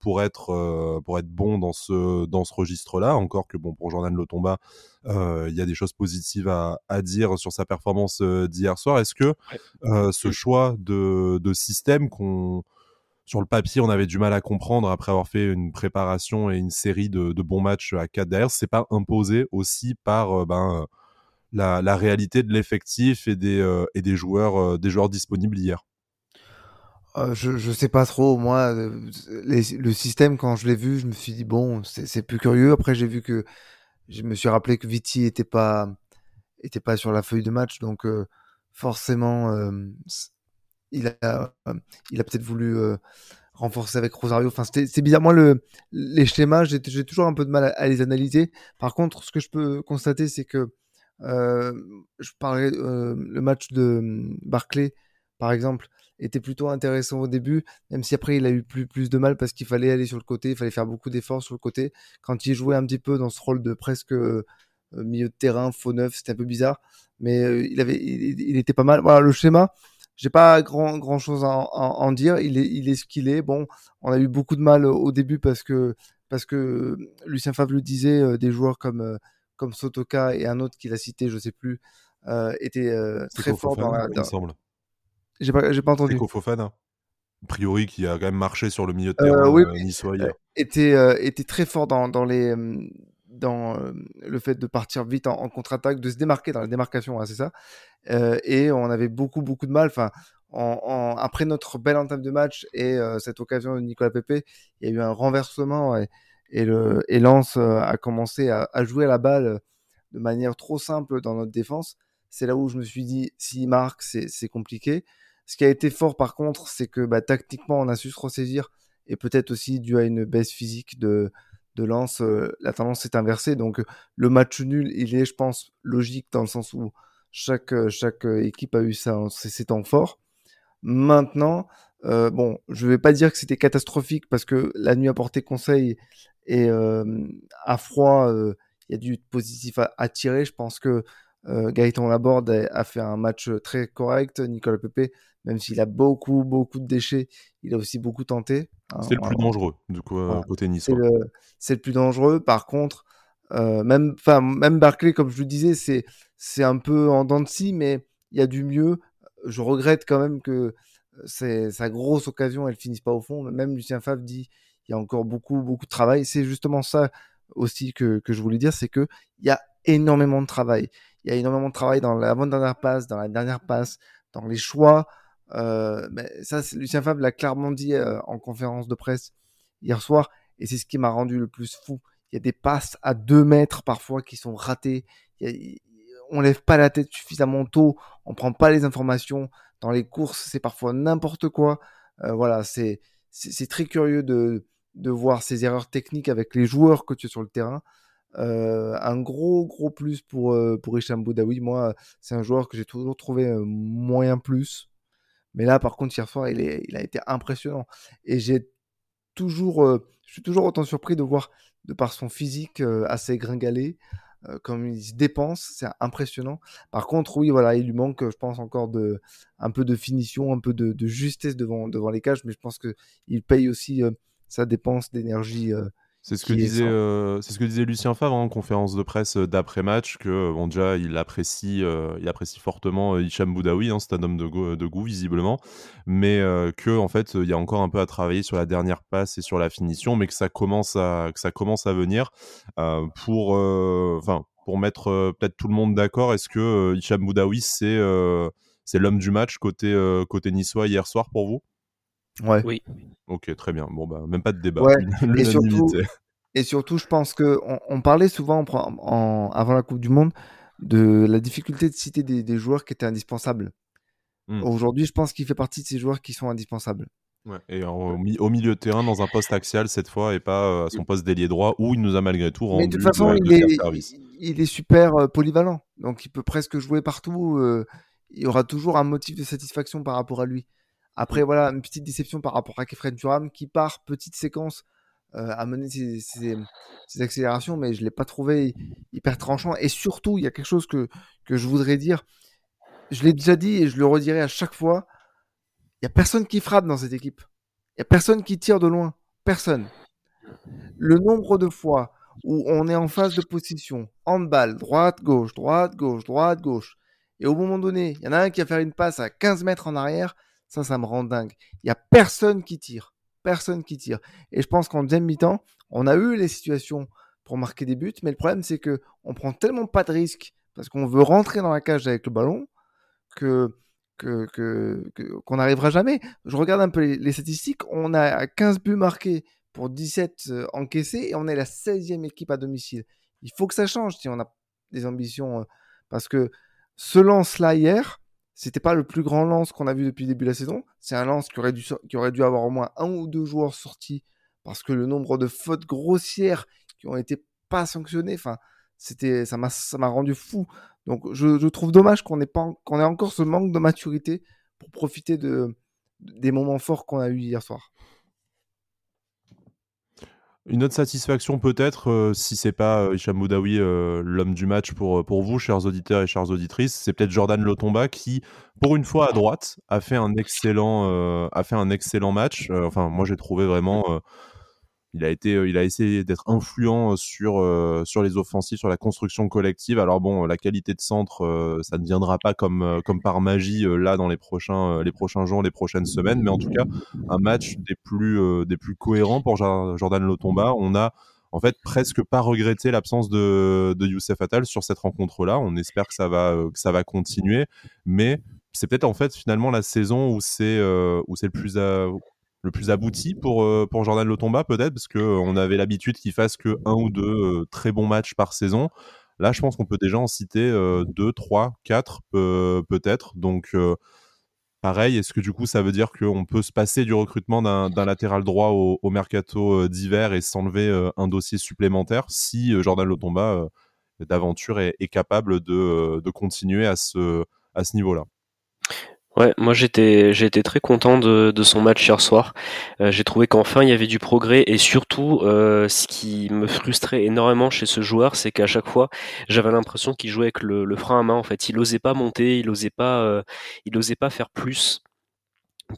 pour, être, pour être bon dans ce, dans ce registre-là. Encore que bon, pour Jordan Lotomba, il y a des choses positives à, à dire sur sa performance d'hier soir. Est-ce que ce choix de, de système qu'on sur le papier, on avait du mal à comprendre après avoir fait une préparation et une série de, bons matchs à 4 derrière. C'est pas imposé aussi par euh, ben, la, réalité de l'effectif et des, joueurs, des joueurs disponibles hier je, je sais pas trop. Moi, le système, quand je l'ai vu, je me suis dit, bon, c'est plus curieux. Après, j'ai vu que je me suis rappelé que Viti était pas, était pas sur la feuille de match. Donc, forcément, il a, il a peut-être voulu renforcer avec Rosario. Enfin, c'est bizarre. Moi, le, les schémas, j'ai toujours un peu de mal à, les analyser. Par contre, ce que je peux constater, c'est que euh, je parlais euh, le match de Barclay, par exemple, était plutôt intéressant au début, même si après il a eu plus, plus de mal parce qu'il fallait aller sur le côté, il fallait faire beaucoup d'efforts sur le côté. Quand il jouait un petit peu dans ce rôle de presque euh, milieu de terrain, faux neuf, c'était un peu bizarre, mais il avait, il, était pas mal. Voilà, le schéma, j'ai pas grand, grand chose à en, dire. Il est, il est ce qu'il est. Bon, on a eu beaucoup de mal au début parce que, parce que Lucien Favre le disait, euh, des joueurs comme, euh, comme Sotoka et un autre qu'il a cité, je sais plus, euh, étaient très forts dans la. J'ai pas, j'ai pas entendu. Fofana, a priori, qui a quand même marché sur le milieu de terrain oui, niçois Était, était très fort dans, dans les dans le fait de partir vite en, contre-attaque, de se démarquer dans la démarcation, hein, c'est ça. et on avait beaucoup, beaucoup de mal. Enfin, en, après notre belle entame de match et cette occasion de Nicolas Pepe, il y a eu un renversement et, et, a commencé à, jouer à la balle de manière trop simple dans notre défense. C'est là où je me suis dit, s'il marque, c'est compliqué. Ce qui a été fort par contre, c'est que bah, tactiquement, on a su se ressaisir et peut-être aussi dû à une baisse physique de, de Lens, euh, la tendance s'est inversée. Donc le match nul, il est, je pense, logique dans le sens où chaque, euh, chaque euh, équipe a eu ça, ses temps forts. Maintenant, bon, je vais pas dire que c'était catastrophique parce que la nuit a porté conseil et à froid, il y a du positif à, tirer. Je pense que Gaëtan Laborde a, fait un match très correct. Nicolas Pepe, même s'il a beaucoup, beaucoup de déchets, il a aussi beaucoup tenté. Hein, c'est le plus dangereux, du coup, côté Nice. C'est le, plus dangereux. Par contre, euh, même, même Barclay, comme je le disais, c'est, c'est un peu en dents de scie, mais il y a du mieux. Je regrette quand même que sa grosse occasion, elle finisse pas au fond. Même Lucien Favre dit il y a encore beaucoup, beaucoup de travail. C'est justement ça aussi que, que je voulais dire, c'est que il y a énormément de travail. Il y a énormément de travail dans l'avant-dernière passe, dans la dernière passe, dans les choix, euh, ça, Lucien Favre l'a clairement dit euh, en conférence de presse hier soir, et c'est ce qui m'a rendu le plus fou. Il y a des passes à 2 mètres parfois qui sont ratées. on lève pas la tête suffisamment tôt, on prend pas les informations. Dans les courses, c'est parfois n'importe quoi. Euh, voilà, c'est c'est très curieux de, de voir ces erreurs techniques avec les joueurs que tu as sur le terrain. Euh, un gros gros plus pour pour Hicham Boudaoui. Moi, c'est un joueur que j'ai toujours trouvé moyen plus. Mais là, par contre, hier soir, il, il a été impressionnant. Et j'ai toujours, euh, je suis toujours autant surpris de voir, de par son physique euh, assez gringalé, euh, comme il se dépense, c'est impressionnant. Par contre, oui, voilà, il lui manque, je pense, encore de, un peu de finition, un peu de, de justesse devant, devant les cages, mais je pense qu'il paye aussi sa dépense d'énergie c'est ce, que disait, euh, c'est ce que disait Lucien Favre en conférence de presse euh, d'après-match, que euh, bon, déjà il apprécie, il apprécie fortement Hicham Boudaoui, hein, c'est un homme de, goût, de goût visiblement, mais que en fait il y a encore un peu à travailler sur la dernière passe et sur la finition, mais que ça commence à, que ça commence à venir pour, enfin pour mettre peut-être tout le monde d'accord. Est-ce que Hicham Boudaoui c'est c'est l'homme du match côté côté niçois hier soir pour vous? Ouais. Oui. Ok, très bien. Bon, bah, même pas de débat. Ouais. Et surtout, et surtout, je pense que on, parlait souvent en, avant la Coupe du Monde de la difficulté de citer des, joueurs qui étaient indispensables. Mmh. Aujourd'hui, je pense qu'il fait partie de ces joueurs qui sont indispensables. Ouais. Et au, milieu de terrain, dans un poste axial cette fois, et pas euh, à son poste d'ailier droit, où il nous a malgré tout rendu Mais de toute façon, il, est, il, est, super euh, polyvalent. Donc, il peut presque jouer partout. Euh, il y aura toujours un motif de satisfaction par rapport à lui. Après, voilà, une petite déception par rapport à Kefren Turam qui, part petite séquence, euh, a mené ses, accélérations, mais je ne l'ai pas trouvé hyper tranchant. Et surtout, il y a quelque chose que, que je voudrais dire. Je l'ai déjà dit et je le redirai à chaque fois. Il n'y a personne qui frappe dans cette équipe. Il n'y a personne qui tire de loin. Personne. Le nombre de fois où on est en phase de position, balle, droite, gauche, droite, gauche, droite, gauche, et au moment donné, il y en a un qui va faire une passe à 15 mètres en arrière, ça, ça me rend dingue. Il n'y a personne qui tire. Personne qui tire. Et je pense qu'en deuxième mi-temps, on a eu les situations pour marquer des buts, mais le problème, c'est que on prend tellement pas de risques parce qu'on veut rentrer dans la cage avec le ballon, que qu'on n'arrivera jamais. Je regarde un peu les, statistiques, on a 15 buts marqués pour 17 euh, encaissés et on est la 16e équipe à domicile. Il faut que ça change si on a des ambitions, euh, parce que ce lance-là hier, c'était pas le plus grand lance qu'on a vu depuis le début de la saison. C'est un lance qui aurait, dû, avoir au moins un ou deux joueurs sortis parce que le nombre de fautes grossières qui ont été pas sanctionnées, c'était, ça m'a, ça m'a rendu fou. Donc, je, trouve dommage qu'on ait encore ce manque de maturité pour profiter de, des moments forts qu'on a eu hier soir. Une autre satisfaction peut-être, euh, si c'est pas euh, euh, l'homme du match pour, pour vous, chers auditeurs et chères auditrices, c'est peut-être Jordan Lotomba qui, pour une fois à droite, a fait un excellent, a fait un excellent match. enfin, moi j'ai trouvé vraiment il a été, euh, il a essayé d'être influent euh, sur euh, sur les offensives, sur la construction collective. Alors bon, la qualité de centre, ça ne viendra pas comme comme par magie là dans les prochains les prochains jours, les prochaines semaines, mais en tout cas un match des plus des plus cohérents pour Jordan Lotomba. On a en fait presque pas regretté l'absence de, de Youssef Attal sur cette rencontre-là. On espère que ça va ça va continuer, mais c'est peut-être en fait finalement la saison où c'est le plus le plus abouti pour, euh, pour Jordan Lotomba, peut-être, parce qu'on avait l'habitude qu'il fasse que un ou deux euh, très bons matchs par saison. Là, je pense qu'on peut déjà en citer euh, deux, trois, quatre, peut-être. Donc, pareil, est-ce que du coup, ça veut dire qu'on peut se passer du recrutement d'un latéral droit au, mercato d'hiver et s'enlever un dossier supplémentaire si Jordan Lotomba d'aventure est, capable de, continuer à ce, à ce niveau-là? Ouais, moi j'étais été très content de, de son match hier soir. Euh, j'ai trouvé qu'enfin il y avait du progrès et surtout euh, ce qui me frustrait énormément chez ce joueur, c'est qu'à chaque fois j'avais l'impression qu'il jouait avec le, le, frein à main. En fait, il osait pas monter, il osait pas, euh, il osait pas faire plus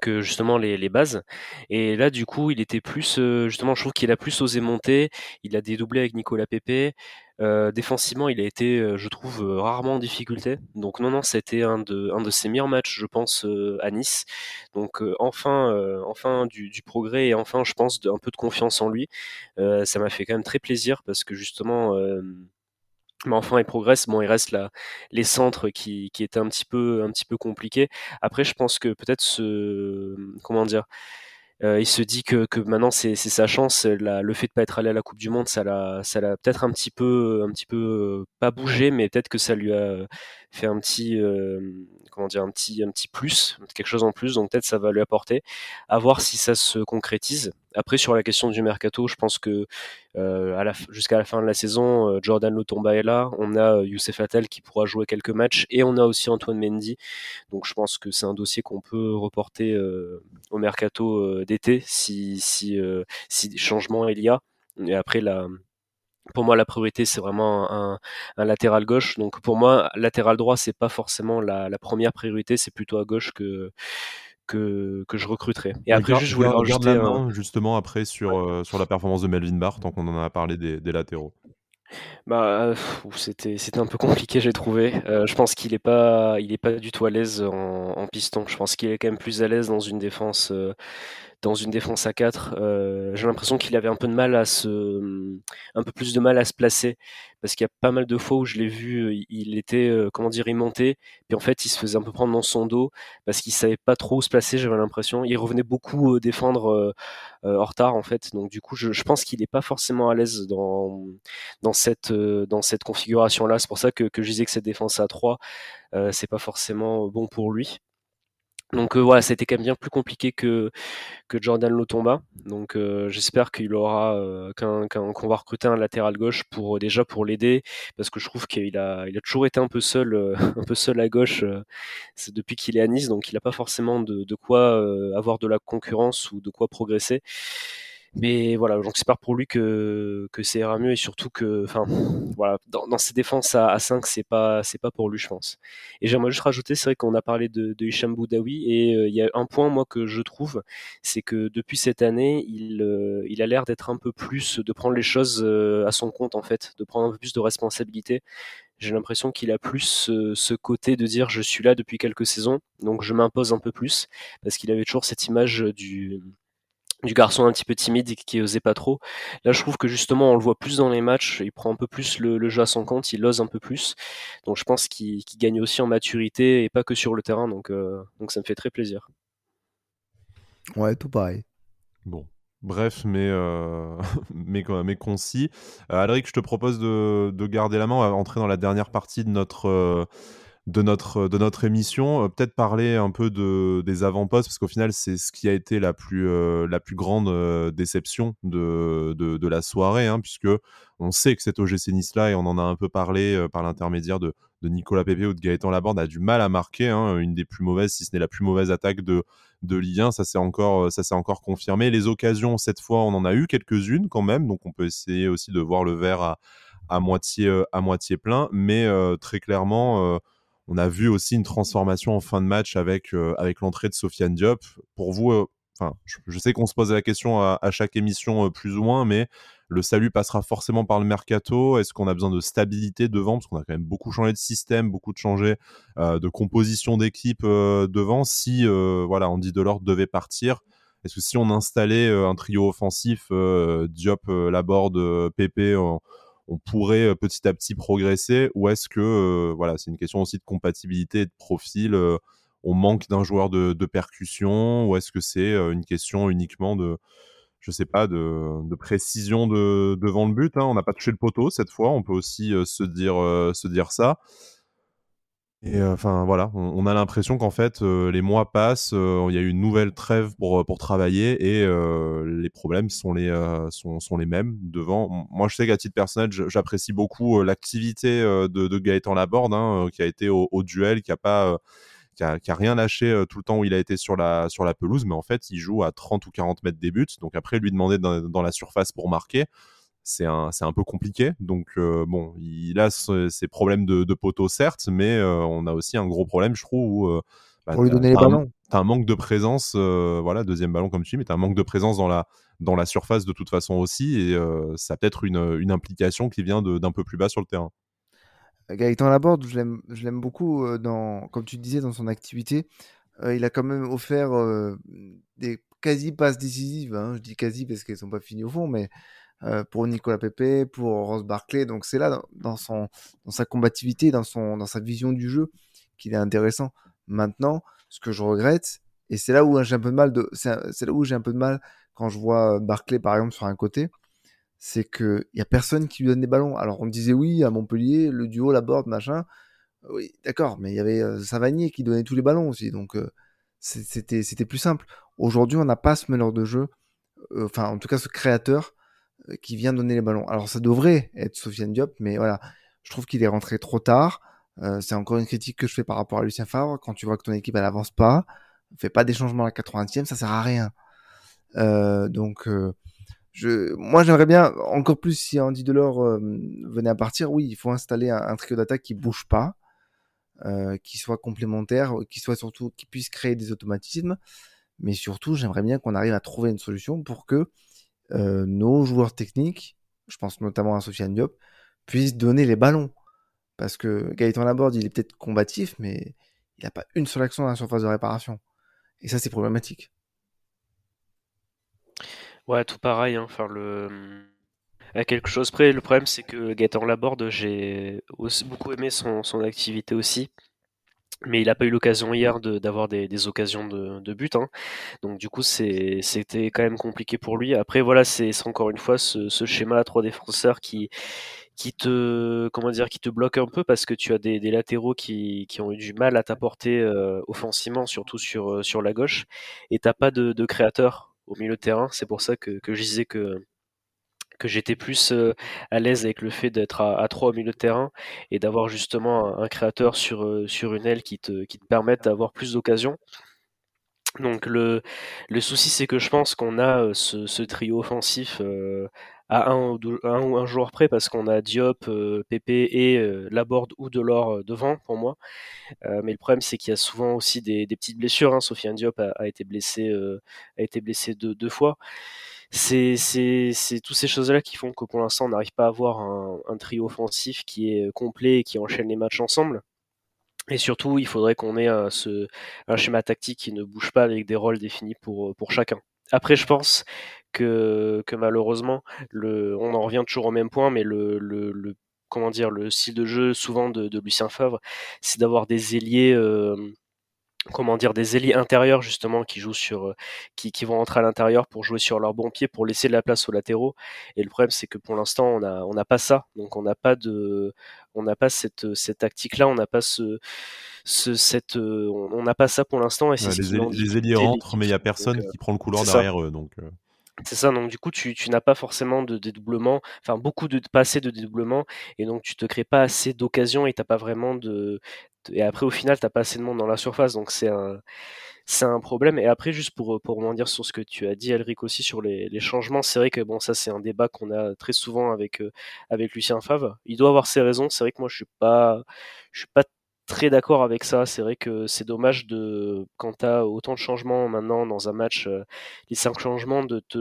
que justement les, les, bases. Et là, du coup, il était plus, justement, je trouve qu'il a plus osé monter. Il a dédoublé avec Nicolas Pepe. Euh, défensivement, il a été, euh, je trouve, euh, rarement en difficulté. Donc non, non, c'était un de, un de ses meilleurs matchs, je pense, à Nice. Donc enfin, enfin du, progrès et enfin, je pense, un peu de confiance en lui. ça m'a fait quand même très plaisir parce que justement, mais enfin, il progresse. Bon, il reste là les centres qui, qui étaient un petit peu, un petit peu compliqués. Après, je pense que peut-être ce, comment dire, euh, il se dit que, que maintenant c'est sa chance. le fait de pas être allé à la Coupe du Monde, ça l'a, ça l'a peut-être un petit peu, un petit peu euh, pas bougé, mais peut-être que ça lui a fait un petit, euh, comment dire, un petit, un petit plus, quelque chose en plus. Donc peut-être ça va lui apporter. À voir si ça se concrétise. Après sur la question du mercato, je pense que euh, jusqu'à la fin de la saison, euh, Jordan Lotomba est là. On a Youssef Attal qui pourra jouer quelques matchs et on a aussi Antoine Mendy. Donc je pense que c'est un dossier qu'on peut reporter au mercato d'été si si si changement il y a. Et après la pour moi, la priorité, c'est vraiment un, un, latéral gauche. Donc, pour moi, latéral droit, c'est pas forcément la, la première priorité. C'est plutôt à gauche que, que, que je recruterai. Et après, juste, je voulais rajouter un... justement après sur, euh, sur la performance de Melvin Barr, tant qu'on en a parlé des, des latéraux. Bah, c'était c'était un peu compliqué, j'ai trouvé. Euh, je pense qu'il est pas il est pas du tout à l'aise en, en piston. Je pense qu'il est quand même plus à l'aise dans une défense euh, dans une défense à 4. Euh, j'ai l'impression qu'il avait un peu de mal à se, un peu plus de mal à se placer, parce qu'il y a pas mal de fois où je l'ai vu, il était, euh, comment dire, il montait, puis en fait il se faisait un peu prendre dans son dos, parce qu'il savait pas trop où se placer, j'avais l'impression. Il revenait beaucoup euh, défendre en retard en fait, donc du coup je, je pense qu'il n'est pas forcément à l'aise dans, dans cette, dans cette configuration là. C'est pour ça que, que je disais que cette défense à 3, c'est pas forcément bon pour lui. Donc euh, voilà, c'était quand même bien plus compliqué que, que Jordan Lotomba. Donc euh, j'espère qu'il aura euh, qu'on va recruter un latéral gauche pour déjà pour l'aider parce que je trouve qu'il a il a toujours été un peu seul un peu seul à gauche depuis qu'il est à Nice donc il n'a pas forcément de, de quoi avoir de la concurrence ou de quoi progresser. Mais voilà, j'espère pour lui que, que ça ira mieux et surtout que, enfin, voilà, dans, dans ses défenses à, à 5, c'est pas, c'est pas pour lui, je pense. Et j'aimerais juste rajouter, c'est vrai qu'on a parlé de, de Hicham Boudaoui et euh, il y a un point, moi, que je trouve, c'est que depuis cette année, il, euh, il a l'air d'être un peu plus, de prendre les choses euh, à son compte, en fait, de prendre un peu plus de responsabilité. J'ai l'impression qu'il a plus ce côté de dire je suis là depuis quelques saisons, donc je m'impose un peu plus, parce qu'il avait toujours cette image du du garçon un petit peu timide qui osait pas trop. Là, je trouve que justement, on le voit plus dans les matchs, il prend un peu plus le, jeu à son compte, il ose un peu plus. Donc, je pense qu'il gagne aussi en maturité et pas que sur le terrain. Donc, euh, donc ça me fait très plaisir. Ouais, tout pareil. Bon. Bref, mais, euh, mais, mais concis. Euh, Alric, je te propose de, de, garder la main. On va entrer dans la dernière partie de notre de notre, de notre émission. Euh, peut-être parler un peu de, des avant-postes, parce qu'au final, c'est ce qui a été la plus, euh, la plus grande euh, déception de, de, la soirée, hein, puisque on sait que cet OGC Nice-là, et on en a un peu parlé par l'intermédiaire de, de Nicolas Pépé ou de Gaëtan Laborde, a du mal à marquer, hein, une des plus mauvaises, si ce n'est la plus mauvaise attaque de, de Ligue 1, ça s'est encore, encore confirmé. Les occasions, cette fois, on en a eu quelques-unes quand même, donc on peut essayer aussi de voir le verre à, à moitié, à moitié plein, mais très clairement, on a vu aussi une transformation en fin de match avec, euh, l'entrée de Sofiane Diop. Pour vous, euh, enfin, je, sais qu'on se pose la question à, chaque émission euh, plus ou moins, mais le salut passera forcément par le mercato. Est-ce qu'on a besoin de stabilité devant? Parce qu'on a quand même beaucoup changé de système, beaucoup de changé de composition d'équipe devant. Si voilà, Andy Delors devait partir, est-ce que si on installait un trio offensif, Diop, Laborde, Pépé, on pourrait euh, petit à petit progresser ou est-ce que euh, voilà c'est une question aussi de compatibilité de profil euh, on manque d'un joueur de, percussion ou est-ce que c'est une question uniquement de je sais pas de, précision de, devant le but hein? on n'a pas touché le poteau cette fois on peut aussi se dire ça et euh, enfin voilà, on, a l'impression qu'en fait euh, les mois passent, euh, il y a eu une nouvelle trêve pour pour travailler et les problèmes sont les sont, sont, les mêmes devant. Moi je sais qu'à titre personnel j'apprécie beaucoup l'activité de, Gaëtan Laborde hein, qui a été au, duel, qui a pas qui a, qui a, rien lâché tout le temps où il a été sur la sur la pelouse, mais en fait il joue à 30 ou 40 mètres des buts. Donc après lui demander dans, dans la surface pour marquer c'est un, un, peu compliqué. Donc, euh, bon, il a ses problèmes de, de poteau, certes, mais euh, on a aussi un gros problème, je trouve, où, euh, bah, pour lui donner les ballons. Tu as un manque de présence, voilà, deuxième ballon comme tu dis, mais tu as un manque de présence dans la, dans la surface de toute façon aussi, et ça a peut-être une, une, implication qui vient d'un peu plus bas sur le terrain. Gaëtan Laborde, je l'aime beaucoup, dans, comme tu disais, dans son activité. il a quand même offert des quasi passes décisives. Hein. Je dis quasi parce qu'elles sont pas finies au fond, mais euh, pour Nicolas Pepe, pour Ross Barclay. Donc c'est là, dans, sa combativité, dans, sa vision du jeu, qu'il est intéressant. Maintenant, ce que je regrette, et c'est là où j'ai un peu de mal, c'est là où j'ai un peu de mal quand je vois Barclay par exemple sur un côté, c'est qu'il n'y a personne qui lui donne des ballons. Alors on disait oui à Montpellier, le duo, la board, machin. Oui, d'accord, mais il y avait euh, Savanier qui donnait tous les ballons aussi, donc euh, c'était plus simple. Aujourd'hui, on n'a pas ce meneur de jeu, enfin en tout cas ce créateur euh, qui vient donner les ballons. Alors ça devrait être Sofiane Diop, mais voilà, je trouve qu'il est rentré trop tard. Euh, c'est encore une critique que je fais par rapport à Lucien Favre. Quand tu vois que ton équipe elle avance pas, fait pas des changements à la 80e, ça sert à rien. Euh, donc je, moi j'aimerais bien encore plus si Andy Delors venait à partir. Oui, il faut installer un, trio d'attaque qui bouge pas, qui soit complémentaire, qui soit surtout qui puisse créer des automatismes. Mais surtout, j'aimerais bien qu'on arrive à trouver une solution pour que euh, nos joueurs techniques, je pense notamment à Sofiane Diop, puissent donner les ballons. Parce que Gaëtan Laborde, il est peut-être combatif, mais il n'a pas une seule action dans la surface de réparation. Et ça, c'est problématique. Ouais, tout pareil. Hein. Enfin, le... À quelque chose près, le problème, c'est que Gaëtan Laborde, j'ai beaucoup aimé son, son activité aussi mais il n'a pas eu l'occasion hier d'avoir des, des, occasions de, de but. Hein. Donc du coup, c'était quand même compliqué pour lui. Après, voilà, c'est encore une fois ce, schéma à trois défenseurs qui qui te comment dire qui te bloque un peu parce que tu as des, latéraux qui, qui, ont eu du mal à t'apporter euh, offensivement, surtout sur euh, sur la gauche, et t'as pas de, créateur au milieu de terrain. C'est pour ça que je disais que que j'étais plus euh, à l'aise avec le fait d'être à, trois au milieu de terrain et d'avoir justement un, créateur sur, euh, sur une aile qui te, qui te permette d'avoir plus d'occasions. Donc le, le souci c'est que je pense qu'on a euh, ce, trio offensif à un ou, un ou un joueur près parce qu'on a Diop, Pépé et Laborde ou Delors devant pour moi. mais le problème c'est qu'il y a souvent aussi des, des petites blessures. Hein. Sofiane Diop a, été blessé, a été deux fois c'est c'est toutes ces choses-là qui font que pour l'instant on n'arrive pas à avoir un, un, trio offensif qui est complet et qui enchaîne les matchs ensemble. Et surtout, il faudrait qu'on ait un, ce, un schéma tactique qui ne bouge pas avec des rôles définis pour, pour chacun. après, je pense que, que malheureusement, le, on en revient toujours au même point, mais le, le, comment dire, le style de jeu souvent de, de Lucien Favre, c'est d'avoir des ailiers comment dire des ailiers intérieurs justement qui jouent sur euh, qui, qui vont rentrer à l'intérieur pour jouer sur leur bon pied pour laisser de la place aux latéraux. Et le problème c'est que pour l'instant on a on n'a pas ça. Donc on n'a pas de on n'a pas cette cette tactique là on n'a pas ce, ce cette euh, on n'a pas ça pour l'instant et c'est les, les ailiers rentrent mais il y a personne euh, qui prend le couloir derrière eux donc c'est ça, donc du coup, tu, tu n'as pas forcément de dédoublement, enfin beaucoup de pas assez de dédoublement, et donc tu te crées pas assez d'occasions et t'as pas vraiment de, et après au final t'as pas assez de monde dans la surface, donc c'est un c'est un problème. Et après, juste pour pour sur ce que tu as dit, Elric aussi sur les, les changements, c'est vrai que bon, ça c'est un débat qu'on a très souvent avec euh, avec Lucien Favre. Il doit avoir ses raisons. C'est vrai que moi je suis pas je suis pas très d'accord avec ça. C'est vrai que c'est dommage de quand tu as autant de changements maintenant dans un match, euh, les cinq changements, de te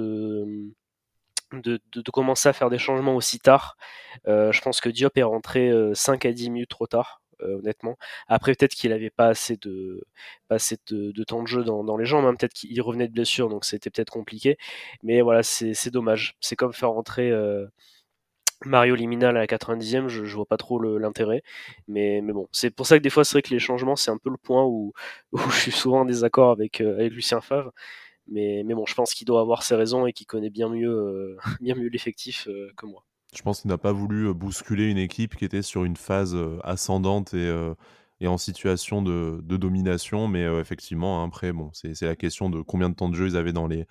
de, de, commencer à faire des changements aussi tard. Euh, je pense que Diop est rentré 5 euh, à 10 minutes trop tard. Honnêtement. Après, peut-être qu'il avait pas assez de, pas assez de, temps de jeu dans, les jambes, hein. peut-être qu'il revenait de blessure, donc c'était peut-être compliqué. Mais voilà, c'est dommage. C'est comme faire rentrer Mario Liminal à la 90e, je, je vois pas trop l'intérêt. Mais, mais bon, c'est pour ça que des fois, c'est vrai que les changements, c'est un peu le point où, je suis souvent en désaccord avec, euh, avec Lucien Favre. Mais, mais bon, je pense qu'il doit avoir ses raisons et qu'il connaît bien mieux, euh, mieux l'effectif euh, que moi. Je pense qu'il n'a pas voulu bousculer une équipe qui était sur une phase ascendante et, et en situation de, domination. Mais effectivement, hein, après, bon, c'est la question de combien de temps de jeu ils avaient dans les,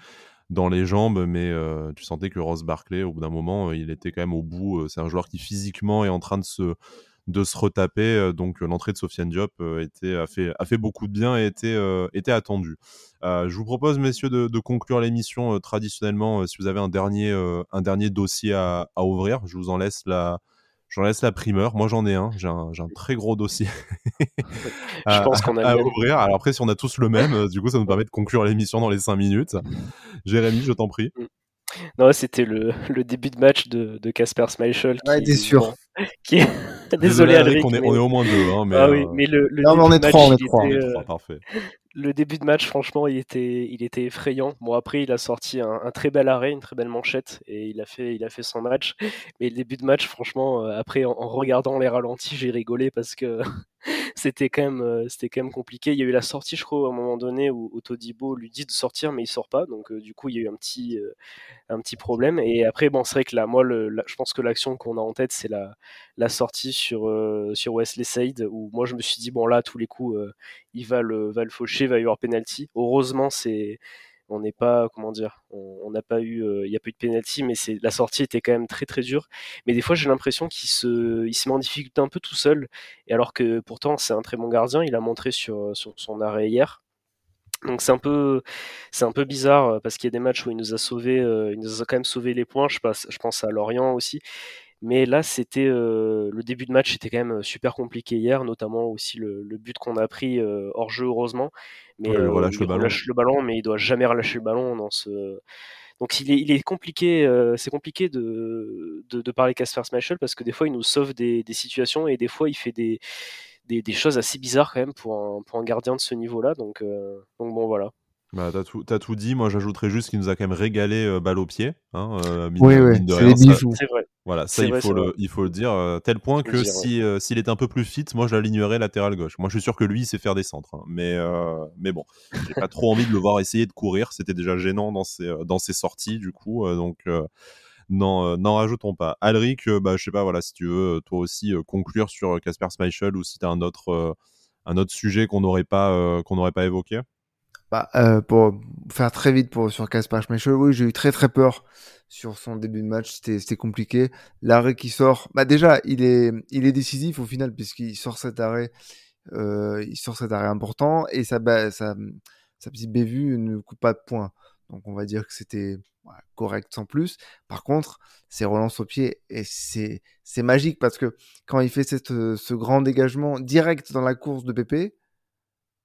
dans les jambes, mais euh, tu sentais que Ross Barkley, au bout d'un moment, euh, il était quand même au bout. Euh, c'est un joueur qui physiquement est en train de se, de se retaper. Donc l'entrée de Sofiane Diop était, a, fait, a fait beaucoup de bien et était, était attendue. je vous propose, messieurs, de, conclure l'émission traditionnellement. si vous avez un dernier, un dernier dossier à, à, ouvrir, je vous en laisse la, J'en laisse la primeur. Moi, j'en ai un. J'ai un, très gros dossier à, pense qu'on a ouvrir. Alors après, si on a tous le même, euh, du coup, ça nous permet de conclure l'émission dans les 5 minutes. Jérémy, je t'en prie. Mm. Non, c'était le, le, début de match de Casper Schmeichel. Ouais, t'es sûr. Qui... Désolé, Désolé on, est, on, est, au moins deux. Hein, mais, ah oui, euh, mais le, non, mais on est trois, on est trois. Parfait le début de match, franchement, il était, il était effrayant. Bon, après, il a sorti un, très bel arrêt, une très belle manchette, et il a fait, il a fait son match. Mais le début de match, franchement, euh, après, en, regardant les ralentis, j'ai rigolé parce que c'était quand même, euh, c'était quand même compliqué. Il y a eu la sortie, je crois, à un moment donné où, Todibo lui dit de sortir, mais il sort pas. Donc, euh, du coup, il y a eu un petit, un petit problème. Et après, bon, c'est vrai que là, moi, je pense que l'action qu'on a en tête, c'est la, la sortie sur, sur Wesley Said, où moi, je me suis dit, bon, là, tous les coups, il va le, va le faucher, va y avoir penalty. Heureusement, c'est on n'est pas comment dire on n'a pas eu euh, il y a pas eu de penalty mais la sortie était quand même très très dure. Mais des fois j'ai l'impression qu'il se il met en difficulté un peu tout seul. Et alors que pourtant c'est un très bon gardien. Il a montré sur, son arrêt hier. Donc c'est un peu bizarre euh, parce qu'il y a des matchs où il nous a sauvé euh, il nous a quand même sauvé les points. Je pense à Lorient aussi mais là, c'était euh, le début de match était quand même euh, super compliqué hier, notamment aussi le, but qu'on a pris euh, hors jeu heureusement. Mais il, relâche, le, ballon. mais il doit jamais relâcher le ballon dans ce. Donc il est, il est compliqué, c'est compliqué de, de, de parler Casper Schmeichel parce que des fois il nous sauve des, des situations et des fois il fait des, des, des, choses assez bizarres quand même pour un, pour un gardien de ce niveau-là. Donc, donc bon voilà. Bah, t'as tout, tout dit. Moi, j'ajouterais juste qu'il nous a quand même régalé euh, balle au pied. Hein, euh, oui, oui, c'est les bijoux. C'est vrai. Voilà, ça, il, faut le, il faut le dire. Euh, tel point que si, s'il était un peu plus fit, moi, je l'alignerais latéral gauche. Moi, je suis sûr que lui, il sait faire des centres. Hein. mais, mais bon, j'ai pas trop envie de le voir essayer de courir. C'était déjà gênant dans ses, dans ses sorties, du coup. donc, n'en, n'en rajoutons pas. Alric, bah, je sais pas, voilà, si tu veux, toi aussi, conclure sur Casper Schmeichel ou si tu as un autre, un autre sujet qu'on n'aurait pas, qu'on n'aurait pas évoqué. Bah, euh, pour faire très vite pour, sur Kasper Schmeichel, oui, j'ai eu très très peur sur son début de match. C'était, compliqué. L'arrêt qui sort, bah déjà, il est, il est décisif au final puisqu'il sort cet arrêt, euh, il sort cet arrêt important et sa, bah, sa, sa petite bévue ne coupe pas de points. Donc on va dire que c'était correct sans plus. Par contre, c'est relance au pied et c'est, magique parce que quand il fait cette, ce grand dégagement direct dans la course de PP,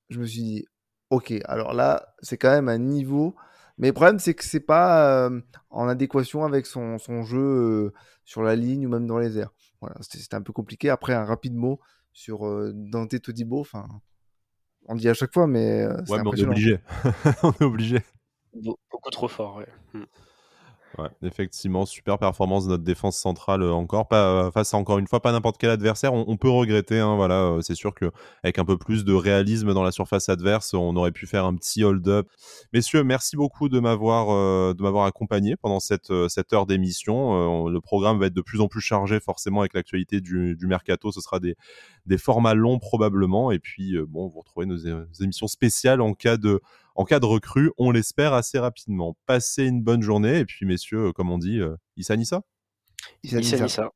je me suis dit, Ok, alors là, c'est quand même un niveau. Mais le problème, c'est que c'est pas euh, en adéquation avec son, son jeu euh, sur la ligne ou même dans les airs. Voilà, c'était un peu compliqué. Après, un rapide mot sur euh, Dante Todibo. Enfin, on dit à chaque fois, mais ouais, mais on est obligé. on est obligé. beaucoup trop fort, ouais. Effectivement, super performance de notre défense centrale euh, encore, pas, euh, face à encore une fois pas n'importe quel adversaire. On, peut regretter, hein, voilà, euh, c'est sûr qu'avec un peu plus de réalisme dans la surface adverse, on aurait pu faire un petit hold-up. Messieurs, merci beaucoup de m'avoir accompagné pendant cette, cette heure d'émission. le programme va être de plus en plus chargé forcément avec l'actualité du, du mercato. Ce sera des, des formats longs probablement. Et puis, bon, vous retrouvez nos émissions spéciales en cas de en cas de recrue, on l'espère assez rapidement. Passez une bonne journée et puis messieurs, euh, comme on dit, euh, Issa Nissa? Issa Nissa.